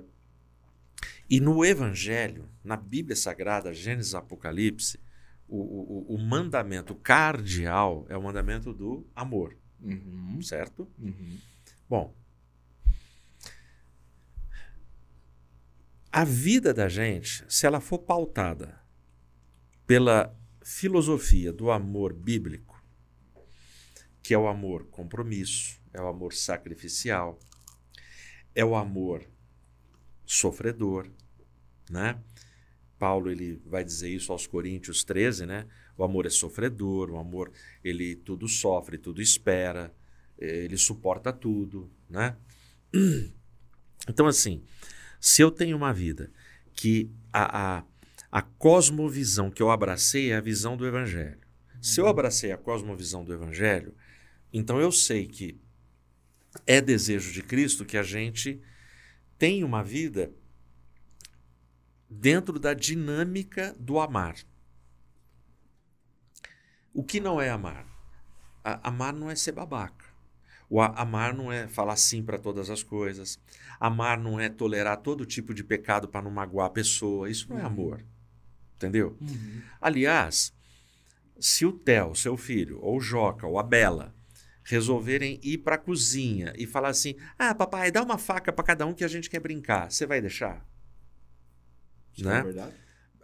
Speaker 2: e no Evangelho, na Bíblia Sagrada, Gênesis Apocalipse, o, o- o mandamento cardeal é o mandamento do amor,
Speaker 1: Uhum.
Speaker 2: certo?
Speaker 1: Uhum.
Speaker 2: Bom, a vida da gente, se ela for pautada pela filosofia do amor bíblico, que é o amor compromisso, é o amor sacrificial, é o amor sofredor, né? Paulo ele vai dizer isso aos Coríntios 13, né? O amor é sofredor, o amor ele tudo sofre, tudo espera, eh, ele suporta tudo, né? Então assim, se eu tenho uma vida que a, a, a cosmovisão que eu abracei é a visão do Evangelho. Se eu abracei a cosmovisão do Evangelho, então eu sei que é desejo de Cristo que a gente tenha uma vida dentro da dinâmica do amar. O que não é amar? A- amar não é ser babaca. O a- amar não é falar sim para todas as coisas. Amar não é tolerar todo tipo de pecado para não magoar a pessoa. Isso não é amor. Entendeu?
Speaker 1: Uhum.
Speaker 2: Aliás, se o Theo, seu filho, ou o Joca, ou a Bela, resolverem ir para a cozinha e falar assim: ah, papai, dá uma faca para cada um que a gente quer brincar, você vai deixar?
Speaker 1: Isso
Speaker 2: Né?
Speaker 1: é verdade?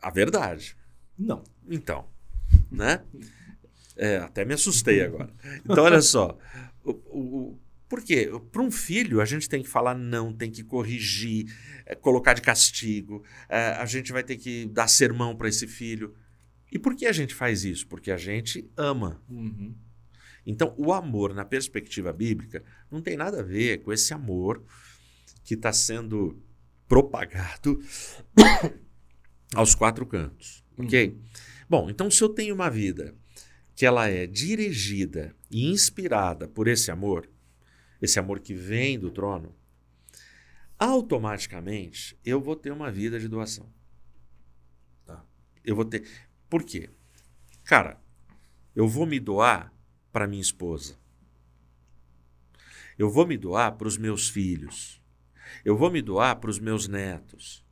Speaker 2: A verdade.
Speaker 1: Não.
Speaker 2: Então, né? É, até me assustei agora. Então, olha só. O, o, por quê? Para um filho, a gente tem que falar não, tem que corrigir, é, colocar de castigo, é, a gente vai ter que dar sermão para esse filho. E por que a gente faz isso? Porque a gente ama.
Speaker 1: Uhum.
Speaker 2: Então, o amor, na perspectiva bíblica, não tem nada a ver com esse amor que está sendo propagado aos quatro cantos. Ok? Bom, então, se eu tenho uma vida que ela é dirigida e inspirada por esse amor, esse amor que vem do trono, automaticamente eu vou ter uma vida de doação. Tá? Eu vou ter. Por quê? Cara, eu vou me doar para minha esposa. Eu vou me doar para os meus filhos. Eu vou me doar para os meus netos.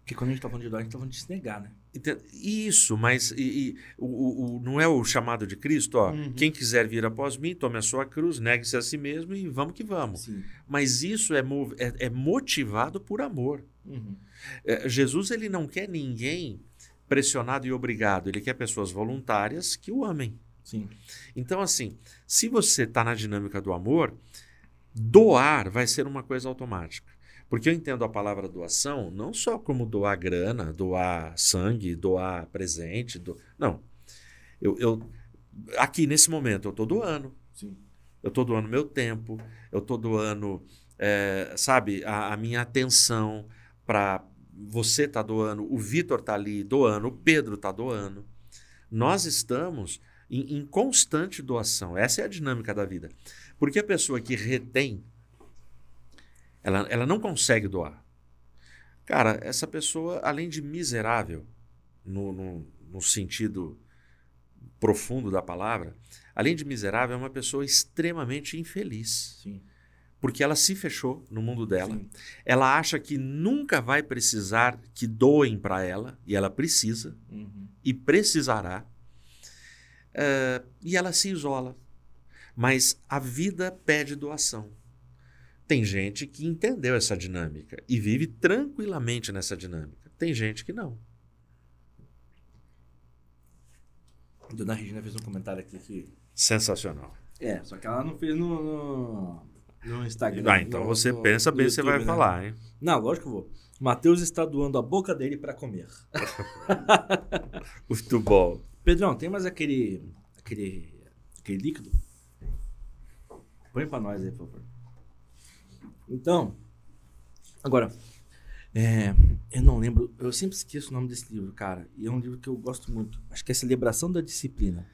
Speaker 1: Porque quando a gente tá falando de doar, a gente tá falando de se negar, né?
Speaker 2: Isso, mas e, e, o, o, não é o chamado de Cristo? Ó,
Speaker 1: Uhum.
Speaker 2: Quem quiser vir após mim, tome a sua cruz, negue-se a si mesmo e vamos que vamos.
Speaker 1: Sim.
Speaker 2: Mas isso é, é- é motivado por amor.
Speaker 1: Uhum.
Speaker 2: É, Jesus ele não quer ninguém pressionado e obrigado, ele quer pessoas voluntárias que o amem.
Speaker 1: Sim.
Speaker 2: Então, assim, se você está na dinâmica do amor, doar vai ser uma coisa automática. Porque eu entendo a palavra doação não só como doar grana, doar sangue, doar presente. Do... Não. Eu, eu, aqui nesse momento eu estou doando.
Speaker 1: Sim.
Speaker 2: Eu estou doando meu tempo, eu estou doando, é, sabe, a, a minha atenção para você tá doando, o Vitor tá ali doando, o Pedro tá doando. Nós estamos em, em constante doação. Essa é a dinâmica da vida. Porque a pessoa que retém, ela, ela não consegue doar. Cara, essa pessoa, além de miserável, no, no, no sentido profundo da palavra, além de miserável, é uma pessoa extremamente infeliz.
Speaker 1: Sim.
Speaker 2: Porque ela se fechou no mundo dela.
Speaker 1: Sim.
Speaker 2: Ela acha que nunca vai precisar que doem para ela, e ela precisa,
Speaker 1: Uhum.
Speaker 2: e precisará. Eh, e ela se isola. Mas a vida pede doação. Tem gente que entendeu essa dinâmica e vive tranquilamente nessa dinâmica. Tem gente que não.
Speaker 1: Dona Regina fez um comentário aqui que.
Speaker 2: Sensacional.
Speaker 1: É, só que ela não fez no, no, no Instagram.
Speaker 2: Ah, então
Speaker 1: no-
Speaker 2: você
Speaker 1: no-
Speaker 2: pensa bem, você vai
Speaker 1: né?
Speaker 2: falar, hein?
Speaker 1: Não, lógico que eu vou. Matheus está doando a boca dele pra comer.
Speaker 2: Muito bom.
Speaker 1: Pedrão, tem mais aquele. aquele. aquele líquido? Põe pra nós aí, por favor. Então. Agora. é, eu não lembro. Eu sempre esqueço o nome desse livro, cara. E é um livro que eu gosto muito. Acho que é Celebração da Disciplina.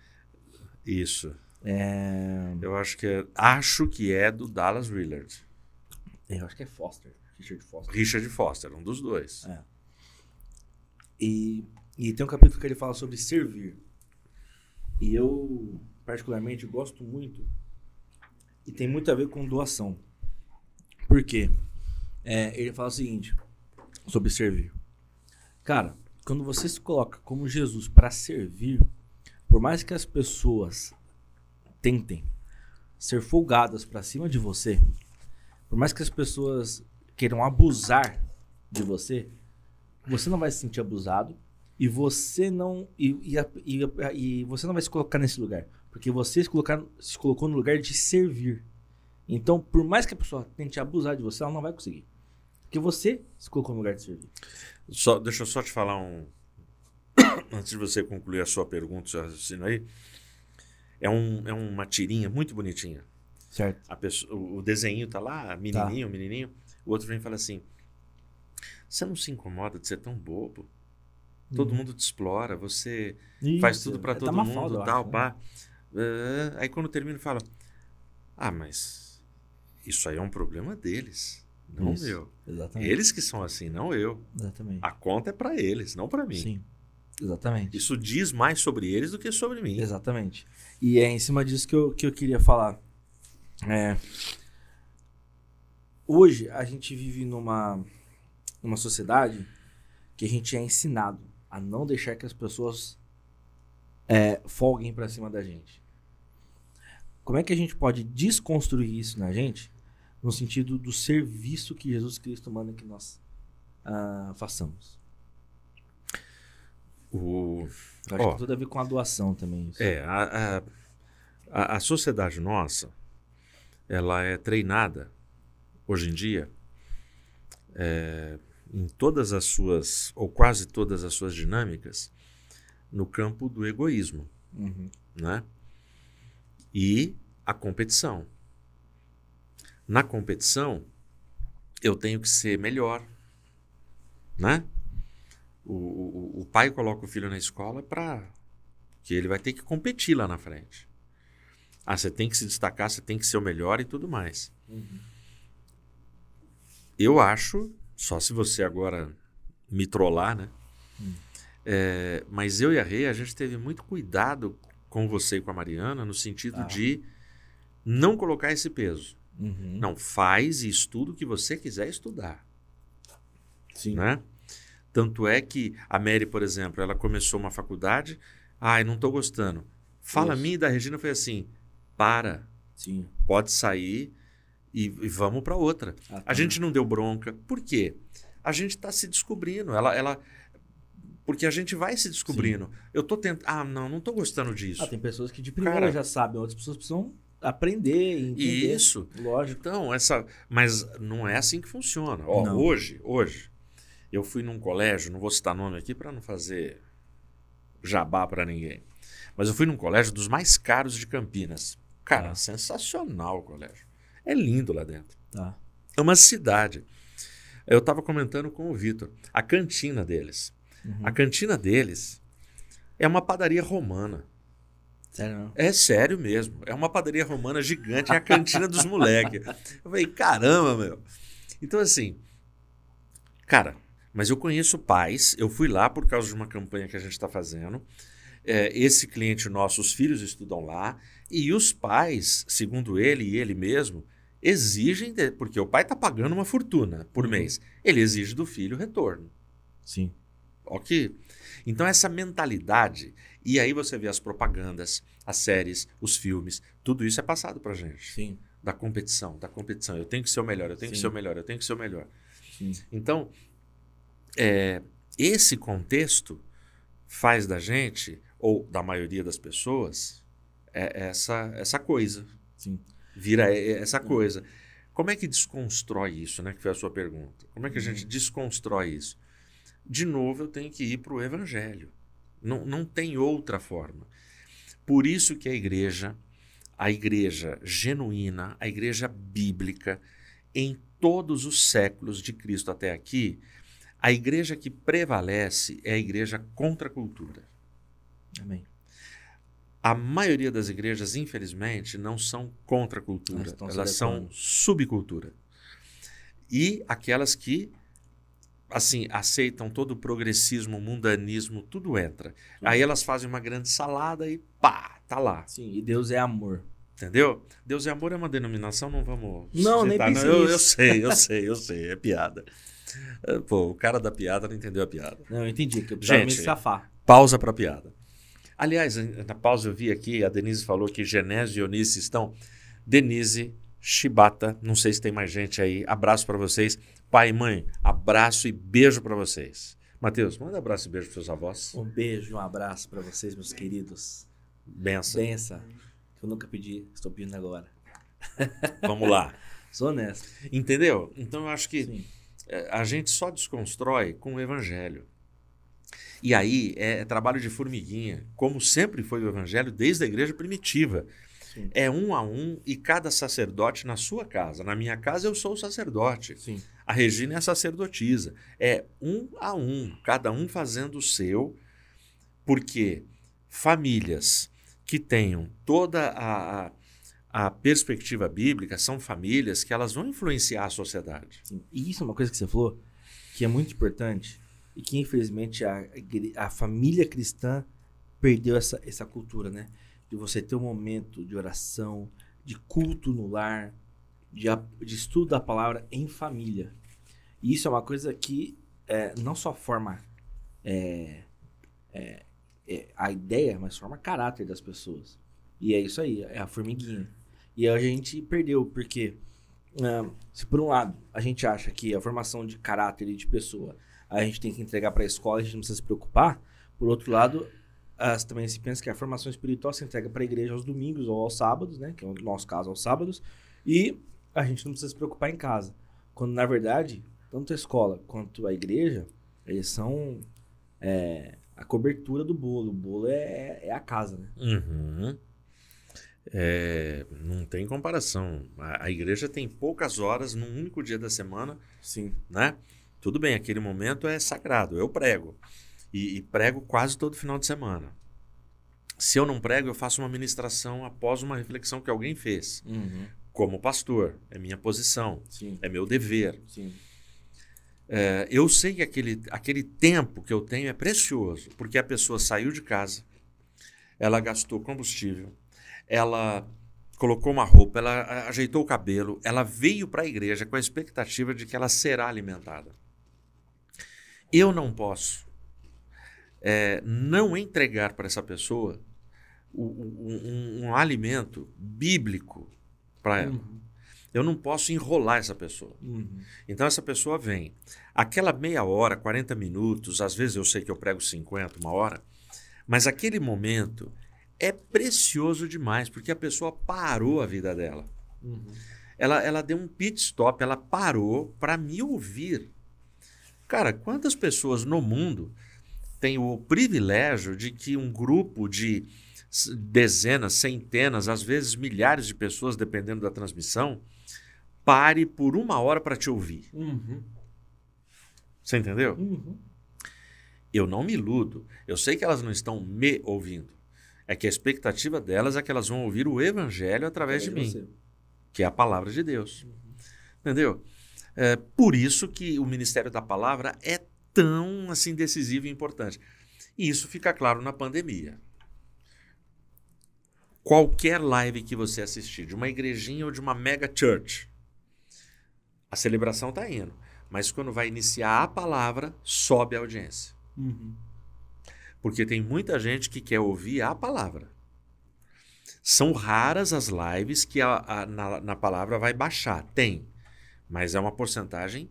Speaker 2: Isso.
Speaker 1: É,
Speaker 2: Eu acho que é, acho que é do Dallas Willard.
Speaker 1: eu acho que é Foster. Richard Foster.
Speaker 2: Richard Foster, um dos dois.
Speaker 1: É. E, e tem um capítulo que ele fala sobre servir. E eu, particularmente, gosto muito. E tem muito a ver com doação. Por quê? É, ele fala o seguinte sobre servir. Cara, quando você se coloca como Jesus para servir, por mais que as pessoas tentem ser folgadas para cima de você, por mais que as pessoas queiram abusar de você, você não vai se sentir abusado e você não e, e, e, e você não vai se colocar nesse lugar, porque você se, colocar, se colocou no lugar de servir. Então, por mais que a pessoa tente abusar de você, ela não vai conseguir. Porque você se colocou no lugar de servir.
Speaker 2: Só, deixa eu só te falar um. Antes de você concluir a sua pergunta, seu raciocínio aí. É, um, é uma tirinha muito bonitinha.
Speaker 1: Certo.
Speaker 2: A pessoa, o desenho tá lá, menininho, menininho. O outro vem e fala assim: Você não se incomoda de ser tão bobo? Todo
Speaker 1: Uhum.
Speaker 2: mundo te explora, você faz tudo pra
Speaker 1: É, tá
Speaker 2: todo
Speaker 1: Mafalda,
Speaker 2: mundo,
Speaker 1: eu
Speaker 2: tal,
Speaker 1: acho, né?
Speaker 2: pá. É, aí quando termina, fala: Ah, mas isso aí é um problema deles, não
Speaker 1: Isso.
Speaker 2: meu.
Speaker 1: Exatamente.
Speaker 2: Eles que são assim, não eu.
Speaker 1: Exatamente.
Speaker 2: A conta é pra eles, não pra mim.
Speaker 1: Sim. Exatamente.
Speaker 2: Isso diz mais sobre eles do que sobre mim.
Speaker 1: Exatamente. E é em cima disso que eu, que eu queria falar. É, hoje a gente vive numa, numa sociedade que a gente é ensinado a não deixar que as pessoas é, folguem pra cima da gente. Como é que a gente pode desconstruir isso na gente no sentido do serviço que Jesus Cristo manda que nós ah, façamos?
Speaker 2: O,
Speaker 1: Eu acho
Speaker 2: Ó.
Speaker 1: que tudo a ver com a doação também. Isso.
Speaker 2: é, a, a, a, a sociedade nossa, ela é treinada, hoje em dia, é, em todas as suas, ou quase todas as suas dinâmicas, no campo do egoísmo,
Speaker 1: Uhum.
Speaker 2: né? E a competição. Na competição, eu tenho que ser melhor, né? O, o, o pai coloca o filho na escola para que ele vai ter que competir lá na frente. Ah, você tem que se destacar, você tem que ser o melhor e tudo mais.
Speaker 1: Uhum.
Speaker 2: Eu acho, só se você agora me trollar, né?
Speaker 1: Hum.
Speaker 2: É, mas eu e a Rei, a gente teve muito cuidado com você e com a Mariana, no sentido
Speaker 1: Ah.
Speaker 2: de não colocar esse peso.
Speaker 1: Uhum.
Speaker 2: Não, faz e estuda o que você quiser estudar.
Speaker 1: Sim.
Speaker 2: Né? Tanto é que a Mary, por exemplo, ela começou uma faculdade, ai, não estou gostando. Fala a
Speaker 1: Isso.
Speaker 2: mim e da Regina foi assim: para,
Speaker 1: Sim.
Speaker 2: pode sair e, e vamos para outra.
Speaker 1: Ah,
Speaker 2: A
Speaker 1: tá.
Speaker 2: gente não deu bronca. Por quê? A gente está se descobrindo. Ela, ela, porque a gente vai se descobrindo. Eu tô tentando. Ah, não, não tô gostando disso.
Speaker 1: Ah, tem pessoas que de primeira
Speaker 2: Cara-
Speaker 1: já sabem, outras pessoas precisam aprender entender.
Speaker 2: Isso.
Speaker 1: Lógico.
Speaker 2: Então, essa. Mas não é assim que funciona. Ó,
Speaker 1: Não.
Speaker 2: hoje, hoje, eu fui num colégio, não vou citar nome aqui para não fazer jabá para ninguém. Mas eu fui num colégio dos mais caros de Campinas. Cara,
Speaker 1: Ah.
Speaker 2: sensacional o colégio. É lindo lá dentro.
Speaker 1: Tá.
Speaker 2: É uma cidade. Eu estava comentando com o Vitor. A cantina deles.
Speaker 1: Uhum.
Speaker 2: A cantina deles é uma padaria romana.
Speaker 1: Sério, não?
Speaker 2: É sério mesmo. É uma padaria romana gigante, é a cantina dos moleques. Eu falei, caramba, meu. Então, assim, cara, mas eu conheço pais, eu fui lá por causa de uma campanha que a gente está fazendo. É, esse cliente nosso, os filhos estudam lá, e os pais, segundo ele e ele mesmo, exigem, de- porque o pai está pagando uma fortuna por
Speaker 1: Uhum.
Speaker 2: mês, ele exige do filho retorno.
Speaker 1: Sim.
Speaker 2: Ok? Então, essa mentalidade, e aí você vê as propagandas, as séries, os filmes, tudo isso é passado pra gente.
Speaker 1: Sim.
Speaker 2: Da competição, da competição. Eu tenho que ser o melhor, eu tenho que
Speaker 1: Sim.
Speaker 2: ser o melhor, eu tenho que ser o melhor.
Speaker 1: Sim.
Speaker 2: Então, é, esse contexto faz da gente, ou da maioria das pessoas, é essa, essa coisa.
Speaker 1: Sim.
Speaker 2: Vira é- é essa coisa. Como é que desconstrói isso, né? Que foi a sua pergunta. Como é que a gente desconstrói isso? De novo, eu tenho que ir para o evangelho. Não, não tem outra forma. Por isso que a igreja, a igreja genuína, a igreja bíblica, em todos os séculos de Cristo até aqui, a igreja que prevalece é a igreja contra a cultura.
Speaker 1: Amém.
Speaker 2: A maioria das igrejas, infelizmente, não são contra a cultura,
Speaker 1: Elas
Speaker 2: elas são subcultura. E aquelas que assim aceitam todo o progressismo, mundanismo, tudo entra. Aí elas fazem uma grande salada e pá, tá lá.
Speaker 1: Sim. E Deus é amor.
Speaker 2: Entendeu? Deus e amor é uma denominação, não vamos.
Speaker 1: Não, nem pense
Speaker 2: Eu, eu sei, eu sei, eu sei, é piada. Eh, Pô, o cara da piada não entendeu a piada.
Speaker 1: Não, eu entendi. Que eu precisava me
Speaker 2: Gente,
Speaker 1: safar.
Speaker 2: Pausa para piada. Aliás, na pausa eu vi aqui, a Denise falou que Genésio e Eunice estão. Denise, Shibata, não sei se tem mais gente aí. Abraço para vocês. Pai e mãe, abraço e beijo para vocês. Matheus, manda abraço e beijo para seus avós.
Speaker 1: Um beijo e um abraço pra vocês, meus queridos.
Speaker 2: Benção.
Speaker 1: Bença. Que eu nunca pedi, estou pedindo agora.
Speaker 2: Vamos lá.
Speaker 1: Sou honesto.
Speaker 2: Entendeu? Então eu acho que
Speaker 1: Sim.
Speaker 2: eh, a gente só desconstrói com o evangelho. E aí é, é trabalho de formiguinha, como sempre foi o evangelho desde a igreja primitiva.
Speaker 1: Sim.
Speaker 2: É um a um e cada sacerdote na sua casa. Na minha casa eu sou o sacerdote.
Speaker 1: Sim.
Speaker 2: A Regina é a sacerdotisa. É um a um, cada um fazendo o seu, porque famílias que tenham toda a, a, perspectiva bíblica são famílias que elas vão influenciar a sociedade.
Speaker 1: E isso é uma coisa que você falou que é muito importante e que infelizmente a, a família cristã perdeu essa, essa cultura, né? De você ter um momento de oração, de culto no lar, de, de estudo da palavra em família. E isso é uma coisa que é, não só forma é, é, é, a ideia, mas forma caráter das pessoas. E é isso aí, é a formiguinha. E a gente perdeu, porque ah, se por um lado a gente acha que a formação de caráter e de pessoa a gente tem que entregar para a escola, a gente não precisa se preocupar, por outro lado, as, também se pensa que a formação espiritual se entrega para a igreja aos domingos ou aos sábados, né? Que é o nosso caso aos sábados, e a gente não precisa se preocupar em casa. Quando na verdade, tanto a escola quanto a igreja, eles são é, a cobertura do bolo. O bolo é, é a casa, né?
Speaker 2: Uhum. É, não tem comparação. A, a igreja tem poucas horas num único dia da semana,
Speaker 1: Sim.
Speaker 2: né? Tudo bem, aquele momento é sagrado. Eu prego. E, e prego quase todo final de semana. Se eu não prego, eu faço uma ministração após uma reflexão que alguém fez.
Speaker 1: Uhum.
Speaker 2: Como pastor, é minha posição,
Speaker 1: Sim.
Speaker 2: é meu dever.
Speaker 1: Sim.
Speaker 2: É, eu sei que aquele, aquele tempo que eu tenho é precioso, porque a pessoa saiu de casa, ela gastou combustível, ela colocou uma roupa, ela ajeitou o cabelo, ela veio para a igreja com a expectativa de que ela será alimentada. eu não posso é, não entregar para essa pessoa um, um, um alimento bíblico para ela. Uhum. Eu não posso enrolar essa pessoa. Uhum. Então essa pessoa vem. Aquela meia hora, 40 minutos, às vezes eu sei que eu prego 50, uma hora, mas aquele momento é precioso demais, porque a pessoa parou a vida dela. Uhum. Ela, ela deu um pit stop, ela parou para me ouvir. Cara, quantas pessoas no mundo têm o privilégio de que um grupo de dezenas, centenas, às vezes milhares de pessoas, dependendo da transmissão, pare por uma hora para te ouvir? Uhum. Você entendeu? Uhum. Eu não me iludo. Eu sei que elas não estão me ouvindo. É que a expectativa delas é que elas vão ouvir o evangelho através de mim, que é a palavra de Deus. Uhum. Entendeu? É por isso que o ministério da palavra é tão assim decisivo e importante. E isso fica claro na pandemia. Qualquer live que você assistir, de uma igrejinha ou de uma mega church, a celebração está indo. Mas quando vai iniciar a palavra, sobe a audiência. Uhum. Porque tem muita gente que quer ouvir a palavra. São raras as lives que a, a, na, na palavra vai baixar. Tem mas é uma porcentagem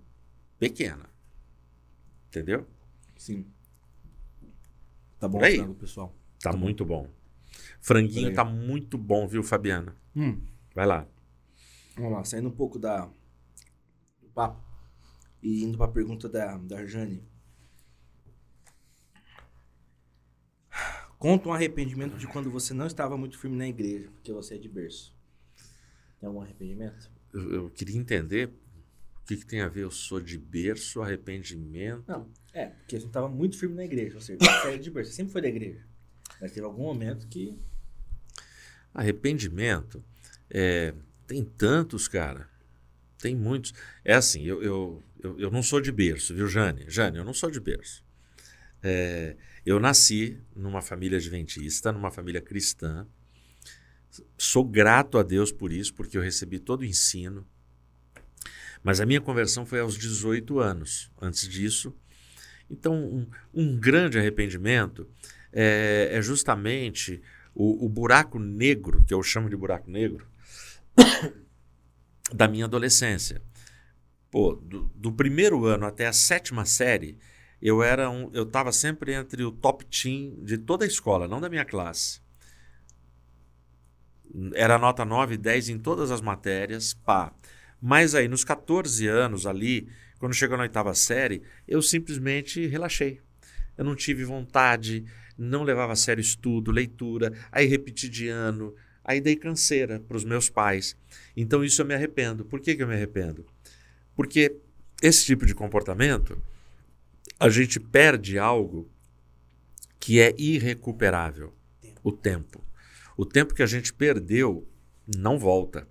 Speaker 2: pequena. Entendeu?
Speaker 1: Sim. Tá bom frango, pessoal.
Speaker 2: Tá, tá muito bom. bom. Franguinho tá muito bom, viu, Fabiana? Hum. Vai lá.
Speaker 1: Vamos lá, saindo um pouco da, do papo e indo para a pergunta da, da Jane. Conta um arrependimento de quando você não estava muito firme na igreja, porque você é de berço. Tem algum arrependimento?
Speaker 2: Eu, eu queria entender que, que tem a ver? Eu sou de berço, arrependimento?
Speaker 1: Não, é, porque você estava muito firme na igreja. Ou seja, você de berço, você sempre foi da igreja. Mas teve algum momento que.
Speaker 2: Arrependimento. É, tem tantos, cara. Tem muitos. É assim, eu, eu, eu, eu, não sou de berço, viu, Jane? Jane, eu não sou de berço. É, eu nasci numa família adventista, numa família cristã. Sou grato a Deus por isso, porque eu recebi todo o ensino mas a minha conversão foi aos 18 anos. Antes disso. Então, um, um grande arrependimento é, é justamente o, o, buraco negro, que eu chamo de buraco negro, da minha adolescência. Pô, do, do, primeiro ano até a sétima série, eu era um, eu estava sempre entre o top team de toda a escola, não da minha classe. Era nota 9 e 10 em todas as matérias, pá. Mas aí, nos 14 anos ali, quando chegou na oitava série, eu simplesmente relaxei. Eu não tive vontade, não levava a sério estudo, leitura, aí repeti de ano, aí dei canseira para os meus pais. Então isso eu me arrependo. Por que, que eu me arrependo? Porque esse tipo de comportamento, a gente perde algo que é irrecuperável: o tempo. O tempo que a gente perdeu não volta.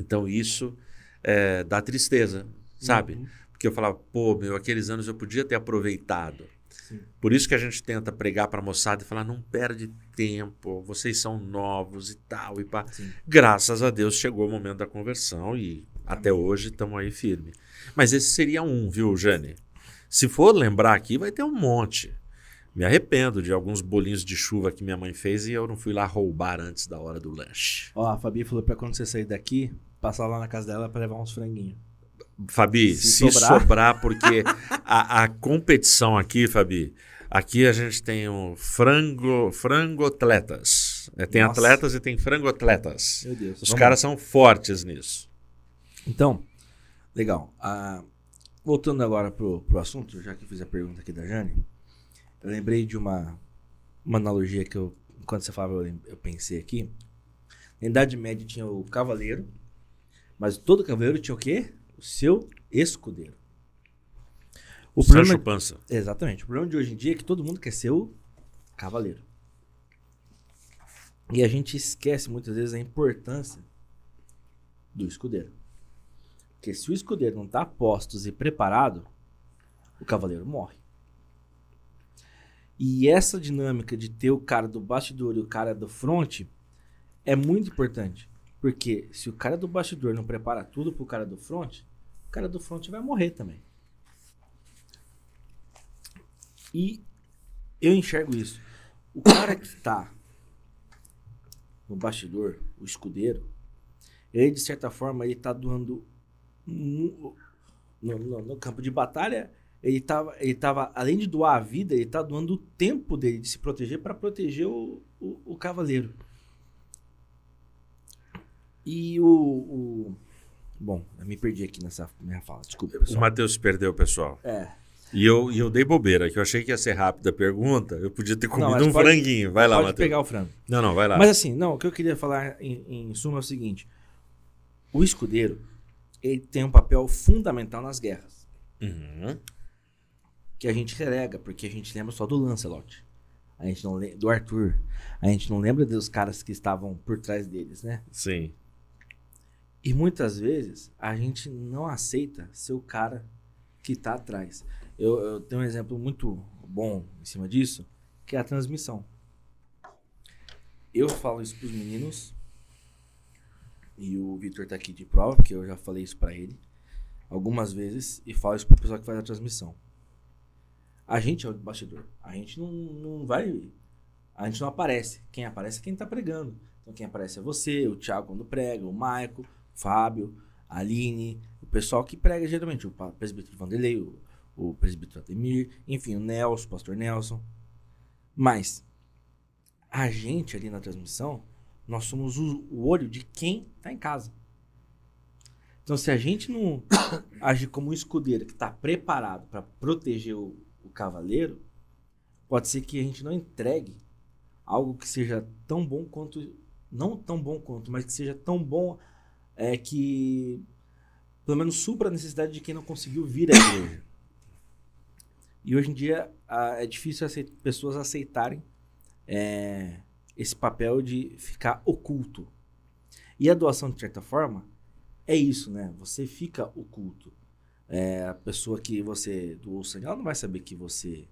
Speaker 2: Então isso é, dá tristeza, sabe? Uhum. Porque eu falava, pô, meu, aqueles anos eu podia ter aproveitado. Sim. Por isso que a gente tenta pregar para a moçada e falar, não perde tempo, vocês são novos e tal. E pá. Graças a Deus chegou o momento da conversão e Amém. até hoje estamos aí firme. Mas esse seria um, viu, Jane? Se for lembrar aqui, vai ter um monte. Me arrependo de alguns bolinhos de chuva que minha mãe fez e eu não fui lá roubar antes da hora do lanche.
Speaker 1: Ó, a Fabi falou para quando você sair daqui, passar lá na casa dela para levar uns franguinhos.
Speaker 2: Fabi, se, se sobrar. sobrar. porque a, a, competição aqui, Fabi, aqui a gente tem o frango, frangotletas. É, tem Nossa. atletas e tem frangotletas. Meu Deus. Os caras são fortes nisso.
Speaker 1: Então, legal. Ah, voltando agora pro, pro assunto, já que fiz a pergunta aqui da Jane, eu lembrei de uma, uma analogia que eu, enquanto você falava, eu, eu pensei aqui. Na Idade Média tinha o cavaleiro, mas todo cavaleiro tinha o quê? O seu escudeiro.
Speaker 2: O Sancho problema, Pança.
Speaker 1: Exatamente. O problema de hoje em dia é que todo mundo quer ser o cavaleiro. E a gente esquece muitas vezes a importância do escudeiro. Porque se o escudeiro não está postos e preparado, o cavaleiro morre. E essa dinâmica de ter o cara do bastidor e o cara do front é muito importante. Porque se o cara do bastidor não prepara tudo pro cara do front, o cara do front vai morrer também. E eu enxergo isso. O cara que tá no bastidor, o escudeiro, ele de certa forma ele tá doando no, no, no campo de batalha, ele tava, ele tava, além de doar a vida, ele tá doando o tempo dele de se proteger para proteger o, o, o, cavaleiro. E o, o, Bom, eu me perdi aqui nessa minha fala, desculpa. Pessoal.
Speaker 2: O Matheus se perdeu, pessoal.
Speaker 1: É.
Speaker 2: E eu, e eu dei bobeira, que eu achei que ia ser rápida a pergunta. Eu podia ter comido não, um pode, franguinho. Vai lá,
Speaker 1: pode
Speaker 2: Matheus.
Speaker 1: pegar o frango.
Speaker 2: Não, não, vai lá.
Speaker 1: Mas assim, não, o que eu queria falar em, em suma é o seguinte. O escudeiro, ele tem um papel fundamental nas guerras.
Speaker 2: Uhum.
Speaker 1: Que a gente relega, porque a gente lembra só do Lancelot. A gente não do Arthur. A gente não lembra dos caras que estavam por trás deles, né?
Speaker 2: Sim.
Speaker 1: E muitas vezes a gente não aceita ser o cara que está atrás. Eu, eu, tenho um exemplo muito bom em cima disso, que é a transmissão. Eu falo isso para os meninos, e o Vitor está aqui de prova, porque eu já falei isso para ele algumas vezes, e falo isso para o pessoal que faz a transmissão. A gente é o bastidor. A gente não, não vai. A gente não aparece. Quem aparece é quem está pregando. Então quem aparece é você, o Thiago quando prega, o Maico, Fábio, Aline, o pessoal que prega geralmente, o presbítero Vanderlei, o, o presbítero Ademir, enfim, o Nelson, o pastor Nelson. Mas a gente ali na transmissão, nós somos o, o olho de quem está em casa. Então, se a gente não agir como um escudeiro que está preparado para proteger o, o cavaleiro, pode ser que a gente não entregue algo que seja tão bom quanto. Não tão bom quanto, mas que seja tão bom é, que pelo menos supra a necessidade de quem não conseguiu vir à igreja. E hoje em dia a, é difícil aceit pessoas aceitarem é, esse papel de ficar oculto. E a doação, de certa forma, é isso, né? Você fica oculto. É, a pessoa que você doou sangue, ela não vai saber que você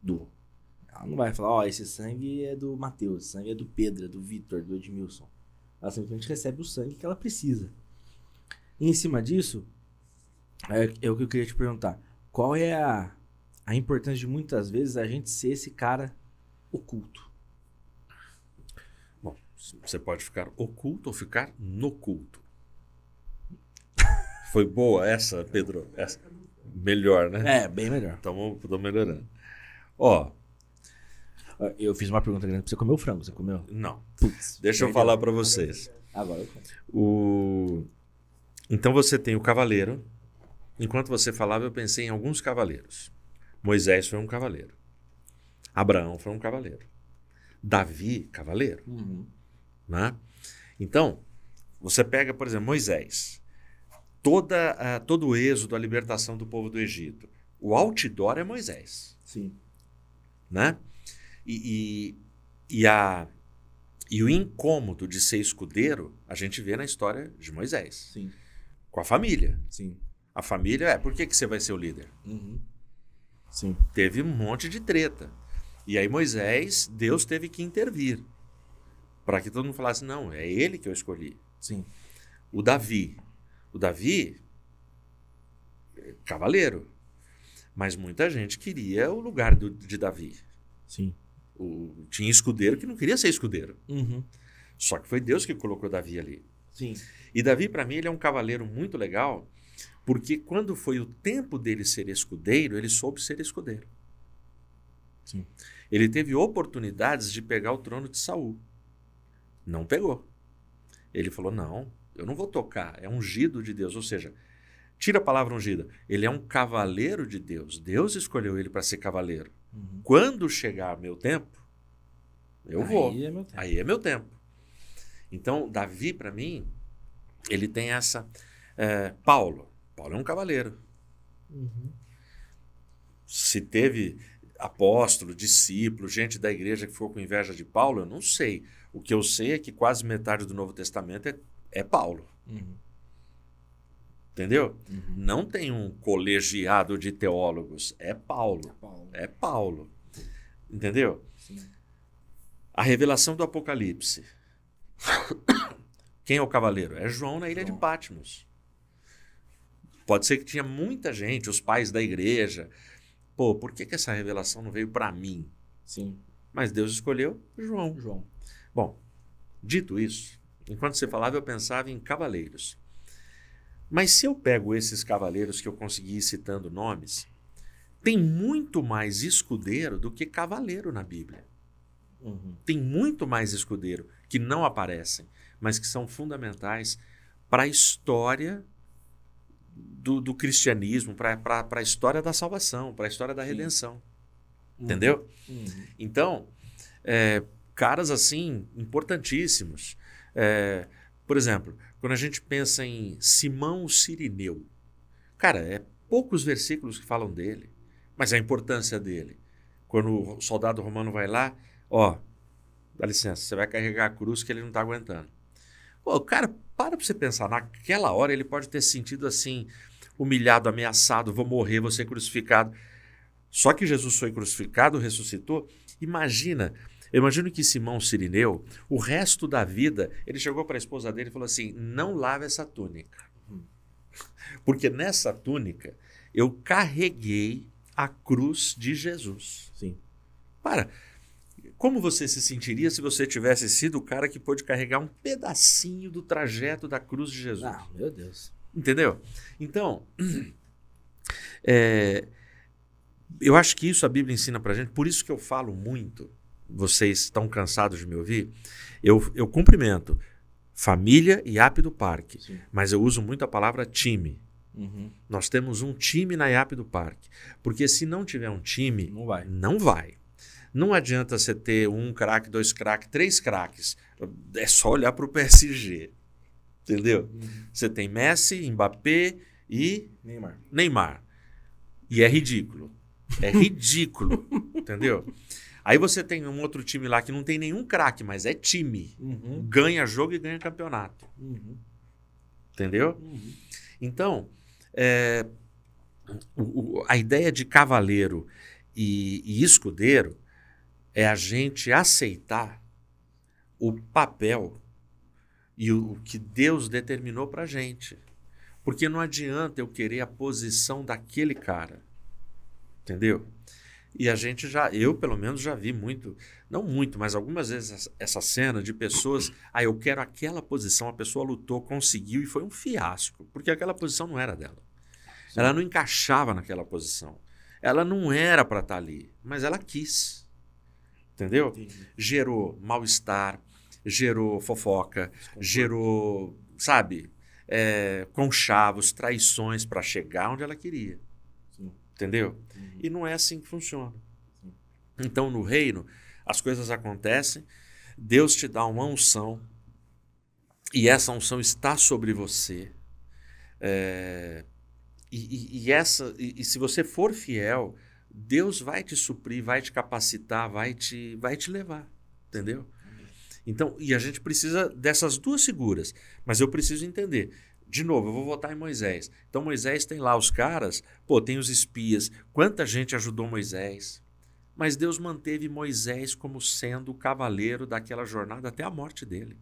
Speaker 1: doou. Ela não vai falar, ó, oh, esse sangue é do Mateus, esse sangue é do Pedro, é do Vitor, do Edmilson. Ela simplesmente recebe o sangue que ela precisa. E em cima disso, é, é o que eu queria te perguntar. Qual é a a importância de muitas vezes a gente ser esse cara oculto.
Speaker 2: Bom, você pode ficar oculto ou ficar no culto. Foi boa essa, Pedro? Essa. Melhor, né?
Speaker 1: É, bem melhor.
Speaker 2: Estamos melhorando. Ó.
Speaker 1: Eu fiz uma pergunta grande. Você comeu frango? Você comeu?
Speaker 2: Não. Puts, Deixa eu falar para vocês.
Speaker 1: Agora eu
Speaker 2: O... Então você tem o cavaleiro. Enquanto você falava, eu pensei em alguns cavaleiros. Moisés foi um cavaleiro. Abraão foi um cavaleiro. Davi, cavaleiro.
Speaker 1: Uhum.
Speaker 2: Né? Então, você pega, por exemplo, Moisés. Toda, uh, todo o êxodo, a libertação do povo do Egito. O outdoor é Moisés.
Speaker 1: Sim.
Speaker 2: Né? E, e, e, a, e o incômodo de ser escudeiro, a gente vê na história de Moisés.
Speaker 1: Sim.
Speaker 2: Com a família.
Speaker 1: Sim.
Speaker 2: A família é, por que, que você vai ser o líder?
Speaker 1: Uhum. Sim.
Speaker 2: Teve um monte de treta. E aí Moisés, Deus teve que intervir. Para que todo mundo falasse, não, é ele que eu escolhi.
Speaker 1: Sim.
Speaker 2: O Davi. O Davi, cavaleiro. Mas muita gente queria o lugar do, de Davi.
Speaker 1: Sim.
Speaker 2: O, tinha escudeiro que não queria ser escudeiro.
Speaker 1: Uhum.
Speaker 2: Só que foi Deus que colocou Davi ali.
Speaker 1: Sim.
Speaker 2: E Davi, para mim, ele é um cavaleiro muito legal, porque quando foi o tempo dele ser escudeiro, ele soube ser escudeiro.
Speaker 1: Sim.
Speaker 2: Ele teve oportunidades de pegar o trono de Saul. Não pegou. Ele falou: "Não, eu não vou tocar, é ungido de Deus", ou seja, tira a palavra ungida. Ele é um cavaleiro de Deus. Deus escolheu ele para ser cavaleiro.
Speaker 1: Uhum.
Speaker 2: Quando chegar meu tempo, eu
Speaker 1: Aí
Speaker 2: vou.
Speaker 1: É meu tempo.
Speaker 2: Aí é meu tempo. Então, Davi, para mim, ele tem essa. É, Paulo. Paulo é um cavaleiro.
Speaker 1: Uhum.
Speaker 2: Se teve apóstolo, discípulo, gente da igreja que ficou com inveja de Paulo, eu não sei. O que eu sei é que quase metade do Novo Testamento é, é Paulo.
Speaker 1: Uhum.
Speaker 2: Entendeu?
Speaker 1: Uhum.
Speaker 2: Não tem um colegiado de teólogos. É Paulo.
Speaker 1: É Paulo.
Speaker 2: É Paulo. Entendeu?
Speaker 1: Sim.
Speaker 2: A revelação do Apocalipse. Quem é o cavaleiro? É João na ilha
Speaker 1: João.
Speaker 2: de Patmos. Pode ser que tinha muita gente, os pais da igreja, Pô, por que, que essa revelação não veio para mim?
Speaker 1: Sim.
Speaker 2: Mas Deus escolheu João.
Speaker 1: João.
Speaker 2: Bom, dito isso, enquanto você falava, eu pensava em cavaleiros. Mas se eu pego esses cavaleiros que eu consegui ir citando nomes, tem muito mais escudeiro do que cavaleiro na Bíblia.
Speaker 1: Uhum.
Speaker 2: Tem muito mais escudeiro que não aparecem, mas que são fundamentais para a história do, do cristianismo, para a história da salvação, para a história da redenção.
Speaker 1: Uhum.
Speaker 2: Entendeu?
Speaker 1: Uhum.
Speaker 2: Então, é, caras assim, importantíssimos. É, por exemplo, quando a gente pensa em Simão Sirineu, cara, é poucos versículos que falam dele, mas a importância dele. Quando o soldado romano vai lá, ó, dá licença, você vai carregar a cruz que ele não está aguentando. Pô, cara, para pra você pensar, naquela hora ele pode ter sentido assim, humilhado, ameaçado, vou morrer, vou ser crucificado. Só que Jesus foi crucificado, ressuscitou. Imagina, eu imagino que Simão Sirineu, o resto da vida, ele chegou para a esposa dele e falou assim: não lave essa túnica. Porque nessa túnica eu carreguei a cruz de Jesus.
Speaker 1: Sim.
Speaker 2: Para, como você se sentiria se você tivesse sido o cara que pôde carregar um pedacinho do trajeto da cruz de Jesus?
Speaker 1: Ah, meu Deus.
Speaker 2: Entendeu? Então, é, eu acho que isso a Bíblia ensina pra gente, por isso que eu falo muito, vocês estão cansados de me ouvir, eu, eu cumprimento família e app do parque,
Speaker 1: Sim.
Speaker 2: mas eu uso muito a palavra time.
Speaker 1: Uhum.
Speaker 2: Nós temos um time na IAP do parque, porque se não tiver um time,
Speaker 1: Não vai.
Speaker 2: não vai. Não adianta você ter um craque, dois craques, três craques. É só olhar para o PSG. Entendeu? Você tem Messi, Mbappé e
Speaker 1: Neymar.
Speaker 2: Neymar. E é ridículo. É ridículo. entendeu? Aí você tem um outro time lá que não tem nenhum craque, mas é time.
Speaker 1: Uhum.
Speaker 2: Ganha jogo e ganha campeonato.
Speaker 1: Uhum.
Speaker 2: Entendeu?
Speaker 1: Uhum.
Speaker 2: Então, é, o- o- a ideia de cavaleiro e, e escudeiro é a gente aceitar o papel e o, o que Deus determinou para gente. Porque não adianta eu querer a posição daquele cara. Entendeu? E a gente já, eu pelo menos já vi muito, não muito, mas algumas vezes essa- cena de pessoas, ah, eu quero aquela posição, a pessoa lutou, conseguiu e foi um fiasco, porque aquela posição não era dela. Ela não encaixava naquela posição. Ela não era para estar ali, mas ela quis. Entendeu?
Speaker 1: Entendi.
Speaker 2: Gerou mal-estar, gerou fofoca, gerou, sabe, é, conchavos, traições para chegar onde ela queria. Entendeu?
Speaker 1: Uhum.
Speaker 2: E não é assim que funciona.
Speaker 1: Sim.
Speaker 2: Então, no reino, as coisas acontecem, Deus te dá uma unção, e essa unção está sobre você. É, e, e- e essa, e, e se você for fiel, Deus vai te suprir, vai te capacitar, vai te, vai te levar. Entendeu? Então, e a gente precisa dessas duas figuras, mas eu preciso entender. De novo, eu vou votar em Moisés. Então, Moisés tem lá os caras, pô, tem os espias. Quanta gente ajudou Moisés? Mas Deus manteve Moisés como sendo o cavaleiro daquela jornada até a morte dele.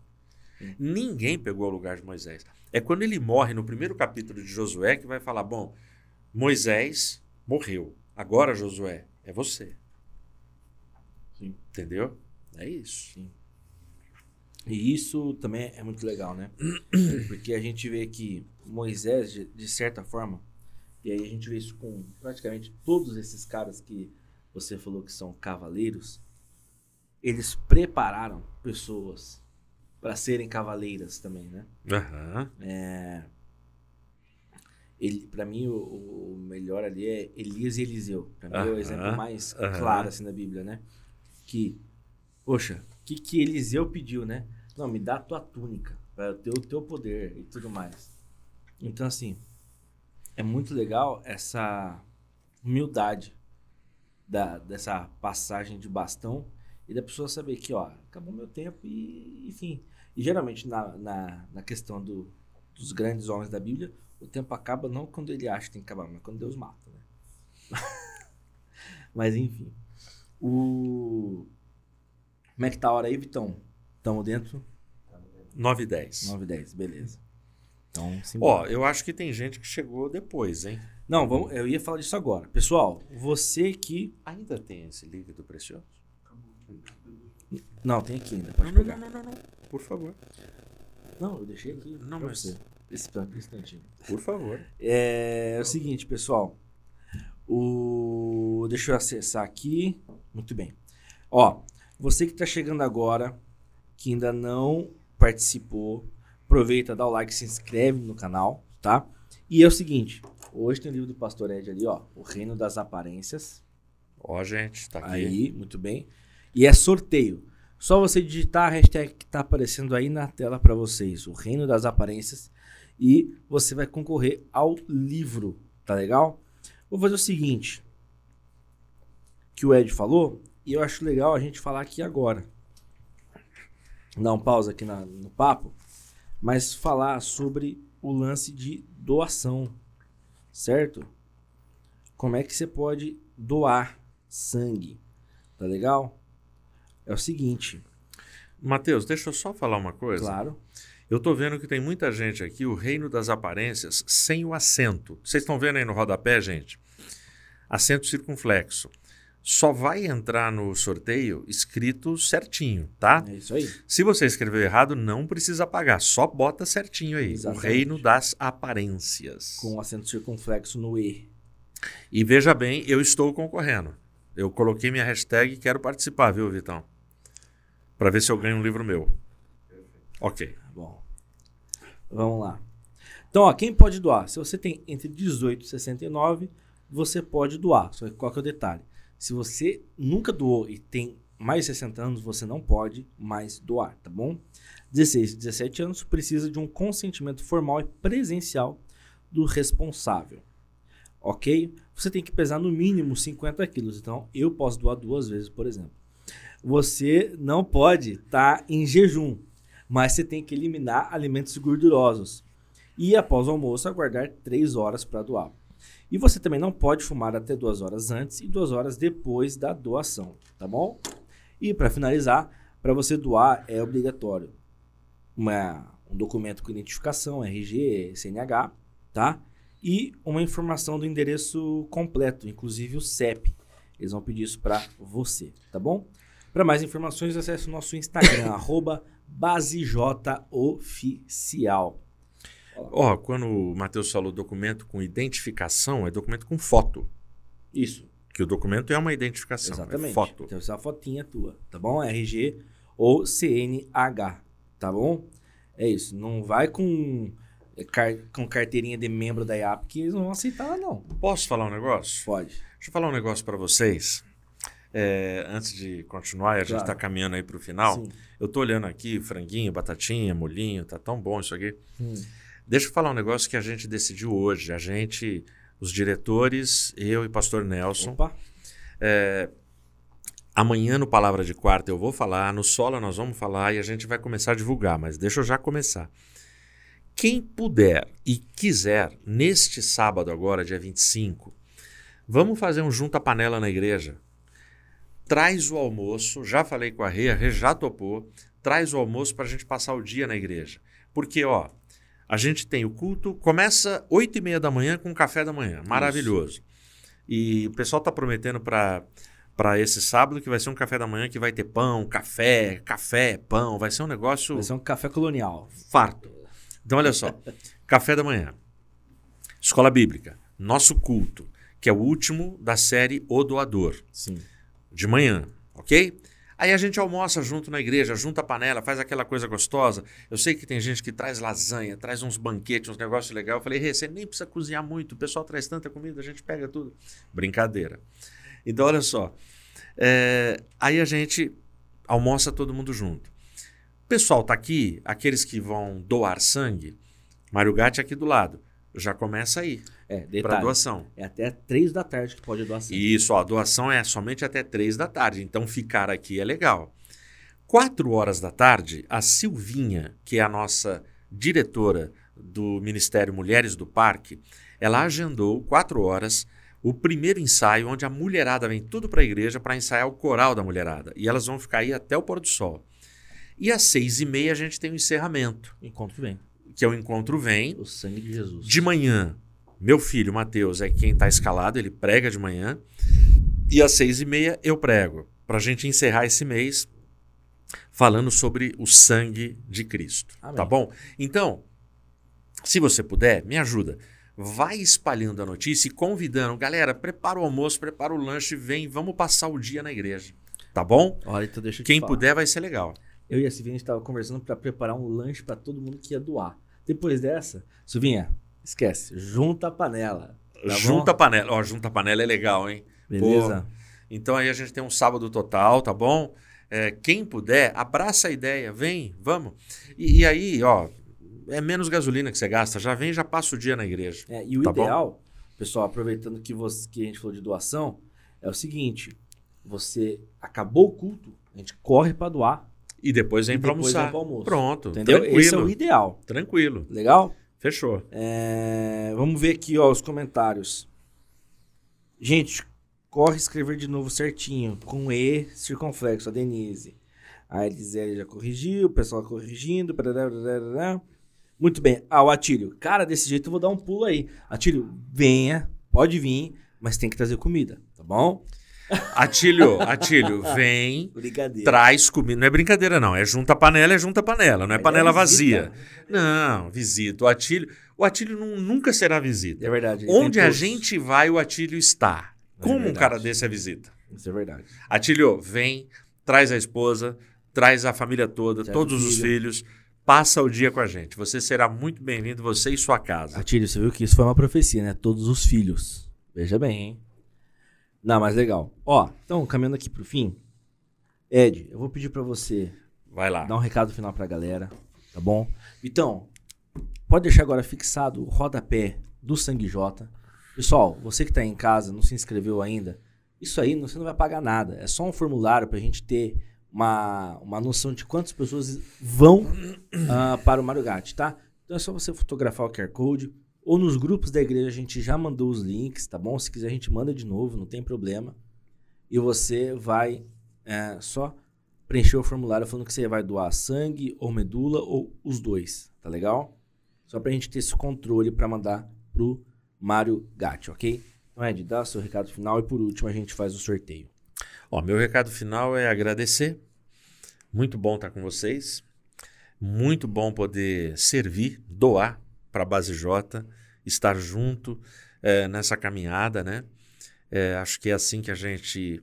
Speaker 1: Sim.
Speaker 2: Ninguém pegou o lugar de Moisés. É quando ele morre no primeiro capítulo de Josué que vai falar: bom, Moisés morreu. Agora, Josué, é você.
Speaker 1: Sim.
Speaker 2: Entendeu? É isso.
Speaker 1: Sim. E isso também é muito legal, né? Porque a gente vê que Moisés, de, certa forma, e aí a gente vê isso com praticamente todos esses caras que você falou que são cavaleiros, eles prepararam pessoas para serem cavaleiras também, né?
Speaker 2: Aham.
Speaker 1: Ele, para mim, o, o melhor ali é Elias e Eliseu. Pra mim é o exemplo mais
Speaker 2: aham.
Speaker 1: claro assim da Bíblia, né? Que, poxa, que, que Eliseu pediu, né? Não, me dá a tua túnica, para ter o teu poder e tudo mais. Então, assim, é muito legal essa humildade da, dessa passagem de bastão e da pessoa saber que, ó, acabou meu tempo e, enfim. E geralmente na, na, na questão do, dos grandes homens da Bíblia, o tempo acaba não quando ele acha que tem que acabar, mas quando Deus mata, né? mas enfim. O... Como é que tá a hora aí, Vitão? Estamos dentro?
Speaker 2: 9 e 10.
Speaker 1: 9 e 10, beleza. Então,
Speaker 2: Ó, eu acho que tem gente que chegou depois, hein?
Speaker 1: Não, vamos, eu ia falar disso agora. Pessoal, você que.
Speaker 2: Ainda tem esse líquido precioso?
Speaker 1: Não, tem aqui ainda. Pode
Speaker 2: Não, não,
Speaker 1: pegar.
Speaker 2: não, não, não, não. Por favor.
Speaker 1: Não, eu deixei aqui.
Speaker 2: Não, mas-
Speaker 1: você. Esse instantinho.
Speaker 2: Por favor.
Speaker 1: É, é o seguinte, pessoal. O... Deixa eu acessar aqui. Muito bem. Ó, você que está chegando agora, que ainda não participou, aproveita, dá o like, se inscreve no canal, tá? E é o seguinte, hoje tem o livro do Pastor Ed ali, ó, O Reino das Aparências.
Speaker 2: Ó, gente, tá aqui.
Speaker 1: Aí, muito bem. E é sorteio. Só você digitar a hashtag que tá aparecendo aí na tela para vocês, o Reino das Aparências, e você vai concorrer ao livro, tá legal? Vou fazer o seguinte, que o Ed falou, e eu acho legal a gente falar aqui agora. Dar um pausa aqui na- no papo, mas falar sobre o lance de doação, certo? Como é que você pode doar sangue? Tá legal? É o seguinte,
Speaker 2: Matheus, deixa eu só falar uma coisa.
Speaker 1: claro.
Speaker 2: Eu tô vendo que tem muita gente aqui, o reino das aparências, sem o acento. Vocês estão vendo aí no rodapé, gente? Acento circunflexo. Só vai entrar no sorteio escrito certinho, tá?
Speaker 1: É isso aí.
Speaker 2: Se você escreveu errado, não precisa pagar. Só bota certinho aí.
Speaker 1: Exatamente.
Speaker 2: O reino das aparências.
Speaker 1: Com o acento circunflexo no E.
Speaker 2: E veja bem, eu estou concorrendo. Eu coloquei minha hashtag e quero participar, viu, Vitão? Para ver se eu ganho um livro meu. Ok.
Speaker 1: Tá Bom. Vamos lá. Então, ó, quem pode doar? Se você tem entre 18 e 69, você pode doar. Só que qual que é o detalhe? Se você nunca doou e tem mais de 60 anos, você não pode mais doar, tá bom? 16 e 17 anos precisa de um consentimento formal e presencial do responsável. Ok? Você tem que pesar no mínimo 50 quilos. Então, eu posso doar duas vezes, por exemplo. Você não pode estar em jejum mas você tem que eliminar alimentos gordurosos. E após o almoço, aguardar 3 horas para doar. E você também não pode fumar até 2 horas antes e 2 horas depois da doação, tá bom? E para finalizar, para você doar é obrigatório uma- um documento com identificação, RG, CNH, tá? E uma informação do endereço completo, inclusive o CEP. Eles vão pedir isso para você, tá bom? Para mais informações, acesse o nosso Instagram, arroba BaseJOficial.
Speaker 2: Ó, quando o Matheus falou documento com identificação, é documento com foto.
Speaker 1: Isso,
Speaker 2: Que o documento é uma identificação.
Speaker 1: exatamente.
Speaker 2: É foto.
Speaker 1: Então, essa fotinha tua, tá bom? RG ou CNH, tá bom? É isso. Não vai com, é, car- com carteirinha de membro da IAP que eles não vão aceitar, não.
Speaker 2: Posso falar um negócio?
Speaker 1: Pode.
Speaker 2: Deixa eu falar um negócio para vocês. É, antes de continuar, a gente
Speaker 1: Claro.
Speaker 2: está caminhando aí para o final.
Speaker 1: Sim.
Speaker 2: Eu tô olhando aqui, franguinho, batatinha, molinho, tá tão bom isso aqui.
Speaker 1: Hum.
Speaker 2: Deixa eu falar um negócio que a gente decidiu hoje. A gente, os diretores, eu e pastor Nelson,
Speaker 1: Opa.
Speaker 2: Amanhã no Palavra de Quarta eu vou falar, no Sola nós vamos falar e a gente vai começar a divulgar, mas deixa eu já começar. Quem puder e quiser, neste sábado agora, dia 25, vamos fazer um junta panela na igreja. Traz o almoço, já falei com a Rê, a Rê já topou, traz o almoço para a gente passar o dia na igreja. Porque, ó, a gente tem o culto, começa 8 e meia da manhã com o café da manhã, maravilhoso. E o pessoal está prometendo para para esse sábado que vai ser um café da manhã que vai ter pão, café, café, pão, vai ser um negócio
Speaker 1: Vai ser um café colonial.
Speaker 2: farto. Então olha só, café da manhã, escola bíblica, nosso culto, que é o último da série O Doador,
Speaker 1: Sim.
Speaker 2: de manhã, ok? Aí a gente almoça junto na igreja, junta a panela, faz aquela coisa gostosa. Eu sei que tem gente que traz lasanha, traz uns banquetes, uns negócios legais. Eu falei, você nem precisa cozinhar muito, o pessoal traz tanta comida, a gente pega tudo. Brincadeira. Então, olha só. É, aí a gente almoça todo mundo junto. O pessoal tá aqui, aqueles que vão doar sangue, Mário Gatti aqui do lado. Já começa aí,
Speaker 1: É,
Speaker 2: para doação.
Speaker 1: É até 3 da tarde que pode doar sangue.
Speaker 2: Isso, ó, a doação é somente até três da tarde, então ficar aqui é legal. Quatro horas da tarde, a Silvinha, que é a nossa diretora do Ministério Mulheres do Parque, ela agendou quatro horas o primeiro ensaio, onde a mulherada vem tudo para a igreja para ensaiar o coral da mulherada. E elas vão ficar aí até o pôr do sol. E às seis e meia a gente tem o encerramento,
Speaker 1: Encontro vem.
Speaker 2: Que é o Encontro Vem,
Speaker 1: O sangue de Jesus.
Speaker 2: de manhã, meu filho, Matheus, é quem está escalado, ele prega de manhã. E às seis e meia eu prego. Para a gente encerrar esse mês falando sobre o sangue de Cristo. Amém. Tá bom? Então, se você puder, me ajuda. Vai espalhando a notícia e convidando. Galera, prepara o almoço, prepara o lanche, vem, vamos passar o dia na igreja. Tá bom?
Speaker 1: Olha, então deixa eu
Speaker 2: Quem puder vai ser legal.
Speaker 1: Eu e a Silvinha estava conversando para preparar um lanche para todo mundo que ia doar. Depois dessa, Silvinha, esquece, junta a panela.
Speaker 2: Tá junta a panela. Ó, junta a panela é legal, hein?
Speaker 1: Beleza. Pô,
Speaker 2: então aí a gente tem um sábado total, tá bom? É, quem puder, abraça a ideia, vem, vamos. E, e, aí, ó, é menos gasolina que você gasta, já vem, já passa o dia na igreja.
Speaker 1: É, e o tá ideal, bom? pessoal, aproveitando que, você, que a gente falou de doação, é o seguinte: você acabou o culto, a gente corre para doar.
Speaker 2: E depois vem para almoçar.
Speaker 1: almoço.
Speaker 2: Pronto.
Speaker 1: Entendeu? Tranquilo. Esse é o ideal.
Speaker 2: Tranquilo.
Speaker 1: Legal?
Speaker 2: Fechou.
Speaker 1: É, vamos ver aqui ó, os comentários. Gente, corre escrever de novo certinho, com E circunflexo, a Denise. A Elisele já corrigiu, o pessoal corrigindo. Muito bem. Ah, o Atílio. Cara, desse jeito eu vou dar um pulo aí. Atílio, venha, pode vir, mas tem que trazer comida, tá bom?
Speaker 2: Atílio, Atílio, vem, traz comida. Não é brincadeira, não. É junta panela, é junta panela. Não é panela é vazia. Não, visita. O Atílio, o Atílio nunca será visita.
Speaker 1: É verdade.
Speaker 2: Onde a gente vai, o Atílio está. É Como um cara desse é visita?
Speaker 1: Isso é verdade.
Speaker 2: Atílio, vem, traz a esposa, traz a família toda, todos os filhos. Passa o dia com a gente. Você será muito bem-vindo, você e sua casa.
Speaker 1: Atílio, você viu que isso foi uma profecia, né? Todos os filhos. Veja bem, hein? Não, mas legal. Ó, então, caminhando aqui pro fim. Ed, eu vou pedir para você.
Speaker 2: Vai lá.
Speaker 1: Dar um recado final pra galera, tá bom? Então, pode deixar agora fixado o rodapé do Sangue J. Pessoal, você que tá em casa, não se inscreveu ainda, isso aí você não vai pagar nada. É só um formulário pra gente ter uma, uma noção de quantas pessoas vão uh, para o Mario Gatti, tá? Então é só você fotografar o QR Code. Ou nos grupos da igreja a gente já mandou os links, tá bom? Se quiser a gente manda de novo, não tem problema. E você vai é, só preencher o formulário falando que você vai doar sangue ou medula ou os dois, tá legal? Só pra gente ter esse controle para mandar pro Mário Gatti, ok? Então, Ed, dá seu recado final e por último a gente faz o sorteio.
Speaker 2: Ó, meu recado final é agradecer. Muito bom estar com vocês. Muito bom poder servir, doar para a Base J, estar junto é, nessa caminhada, né? É, acho que é assim que a gente,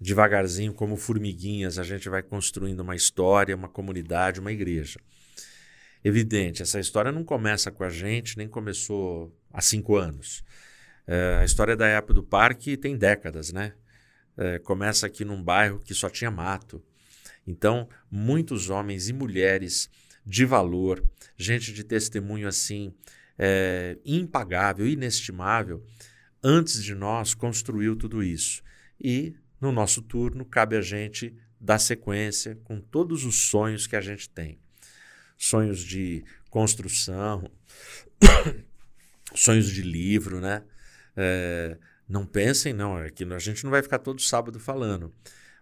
Speaker 2: devagarzinho, como formiguinhas, a gente vai construindo uma história, uma comunidade, uma igreja. Evidente, essa história não começa com a gente, nem começou há cinco anos. É, a história da época do parque tem décadas, né? é, começa aqui num bairro que só tinha mato. Então, muitos homens e mulheres de valor, gente de testemunho assim, é, impagável, inestimável, antes de nós construiu tudo isso. E no nosso turno cabe a gente dar sequência com todos os sonhos que a gente tem. Sonhos de construção, sonhos de livro, né? É, não pensem, não, é que a gente não vai ficar todo sábado falando,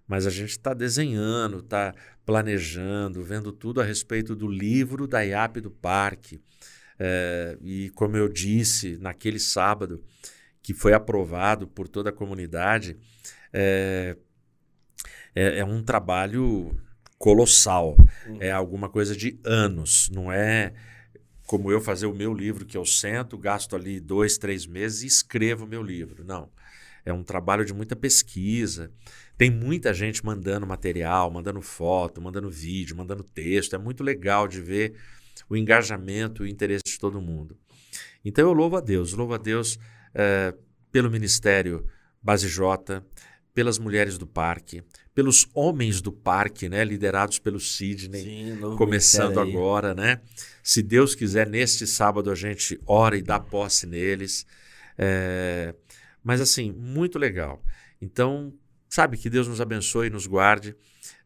Speaker 2: mas a gente está desenhando, está planejando, vendo tudo a respeito do livro da IAP do Parque. É, e como eu disse naquele sábado, que foi aprovado por toda a comunidade, é, é, é um trabalho colossal. Uhum. É alguma coisa de anos, não é como eu fazer o meu livro, que eu sento, gasto ali dois, três meses e escrevo o meu livro. Não. É um trabalho de muita pesquisa. Tem muita gente mandando material, mandando foto, mandando vídeo, mandando texto. É muito legal de ver o engajamento e o interesse de todo mundo. Então eu louvo a Deus, louvo a Deus é, pelo Ministério Base J, pelas mulheres do parque, pelos homens do parque, né, liderados pelo Sidney, Sim, começando agora, né? Se Deus quiser, neste sábado a gente ora e dá posse neles. É, mas assim, muito legal. Então, sabe, que Deus nos abençoe e nos guarde.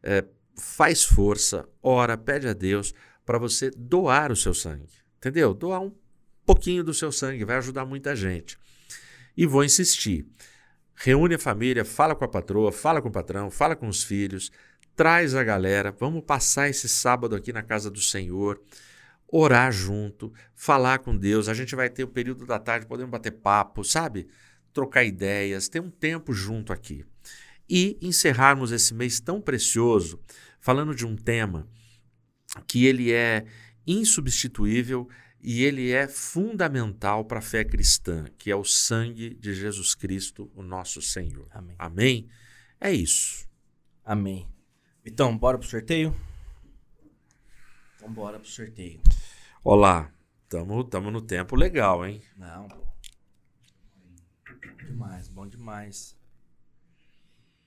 Speaker 2: É, faz força, ora, pede a Deus para você doar o seu sangue. Entendeu? Doar um pouquinho do seu sangue, vai ajudar muita gente. E vou insistir. Reúne a família, fala com a patroa, fala com o patrão, fala com os filhos, traz a galera, vamos passar esse sábado aqui na casa do Senhor orar junto, falar com Deus. A gente vai ter o período da tarde, podemos bater papo, sabe? Trocar ideias, ter um tempo junto aqui. E encerrarmos esse mês tão precioso falando de um tema que ele é insubstituível e ele é fundamental para a fé cristã, que é o sangue de Jesus Cristo, o nosso Senhor.
Speaker 1: Amém.
Speaker 2: Amém? É isso.
Speaker 1: Amém. Então, bora pro sorteio? Então, bora pro sorteio.
Speaker 2: Olá, tamo, tamo no tempo legal, hein?
Speaker 1: Não, pô. Demais, bom demais.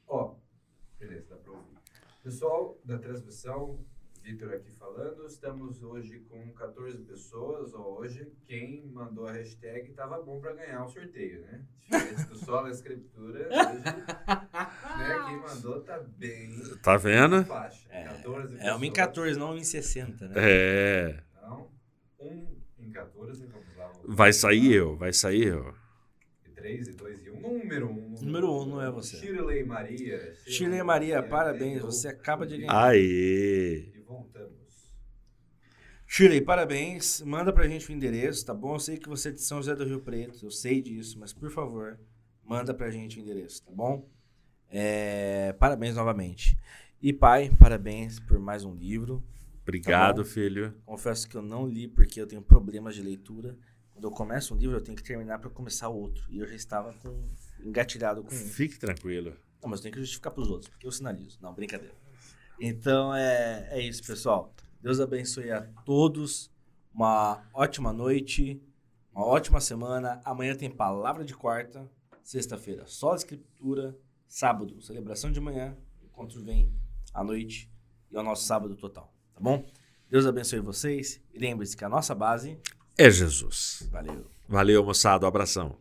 Speaker 3: Ó, beleza, dá pra ouvir. Pessoal da transmissão, Vitor aqui falando, estamos hoje com 14 pessoas. Ó, hoje, quem mandou a hashtag tava bom pra ganhar o sorteio, né? Diferente do Sola Escritura, hoje, né, quem mandou tá bem
Speaker 2: Tá vendo?
Speaker 3: faixa.
Speaker 1: É,
Speaker 3: 14
Speaker 1: é uma em
Speaker 3: pessoas.
Speaker 1: 14, não uma em 60, né?
Speaker 2: É.
Speaker 3: Então, um em 14, vamos lá.
Speaker 2: Vai sair eu, vai sair eu.
Speaker 3: E 3, e 2 e 1. Número 1. Um,
Speaker 1: Número um, não é você.
Speaker 3: Shirley Maria.
Speaker 1: Shirley Maria, parabéns,
Speaker 3: ganhou
Speaker 1: você acaba de ganhar.
Speaker 2: Aê!
Speaker 3: Voltamos.
Speaker 1: Shirley, parabéns. Manda pra gente o endereço, tá bom? Eu sei que você é de São José do Rio Preto, eu sei disso, mas por favor, manda pra gente o endereço, tá bom? É, Parabéns novamente. E pai, parabéns por mais um livro.
Speaker 2: Obrigado,
Speaker 1: Tá
Speaker 2: filho.
Speaker 1: Confesso que eu não li porque eu tenho problemas de leitura. Quando eu começo um livro, eu tenho que terminar para começar outro. E eu já estava com engatilhado com um.
Speaker 2: Fique tranquilo.
Speaker 1: Não, mas eu tenho que justificar para os outros, porque eu sinalizo. Não, brincadeira. Então é, é isso, pessoal. Deus abençoe a todos. Uma ótima noite, uma ótima semana. Amanhã tem palavra de quarta, sexta-feira só a escritura, sábado celebração de manhã, encontro vem à noite e é o nosso sábado total, tá bom? Deus abençoe vocês e lembre-se que a nossa base
Speaker 2: É Jesus.
Speaker 1: valeu.
Speaker 2: Valeu, moçada. Um abração.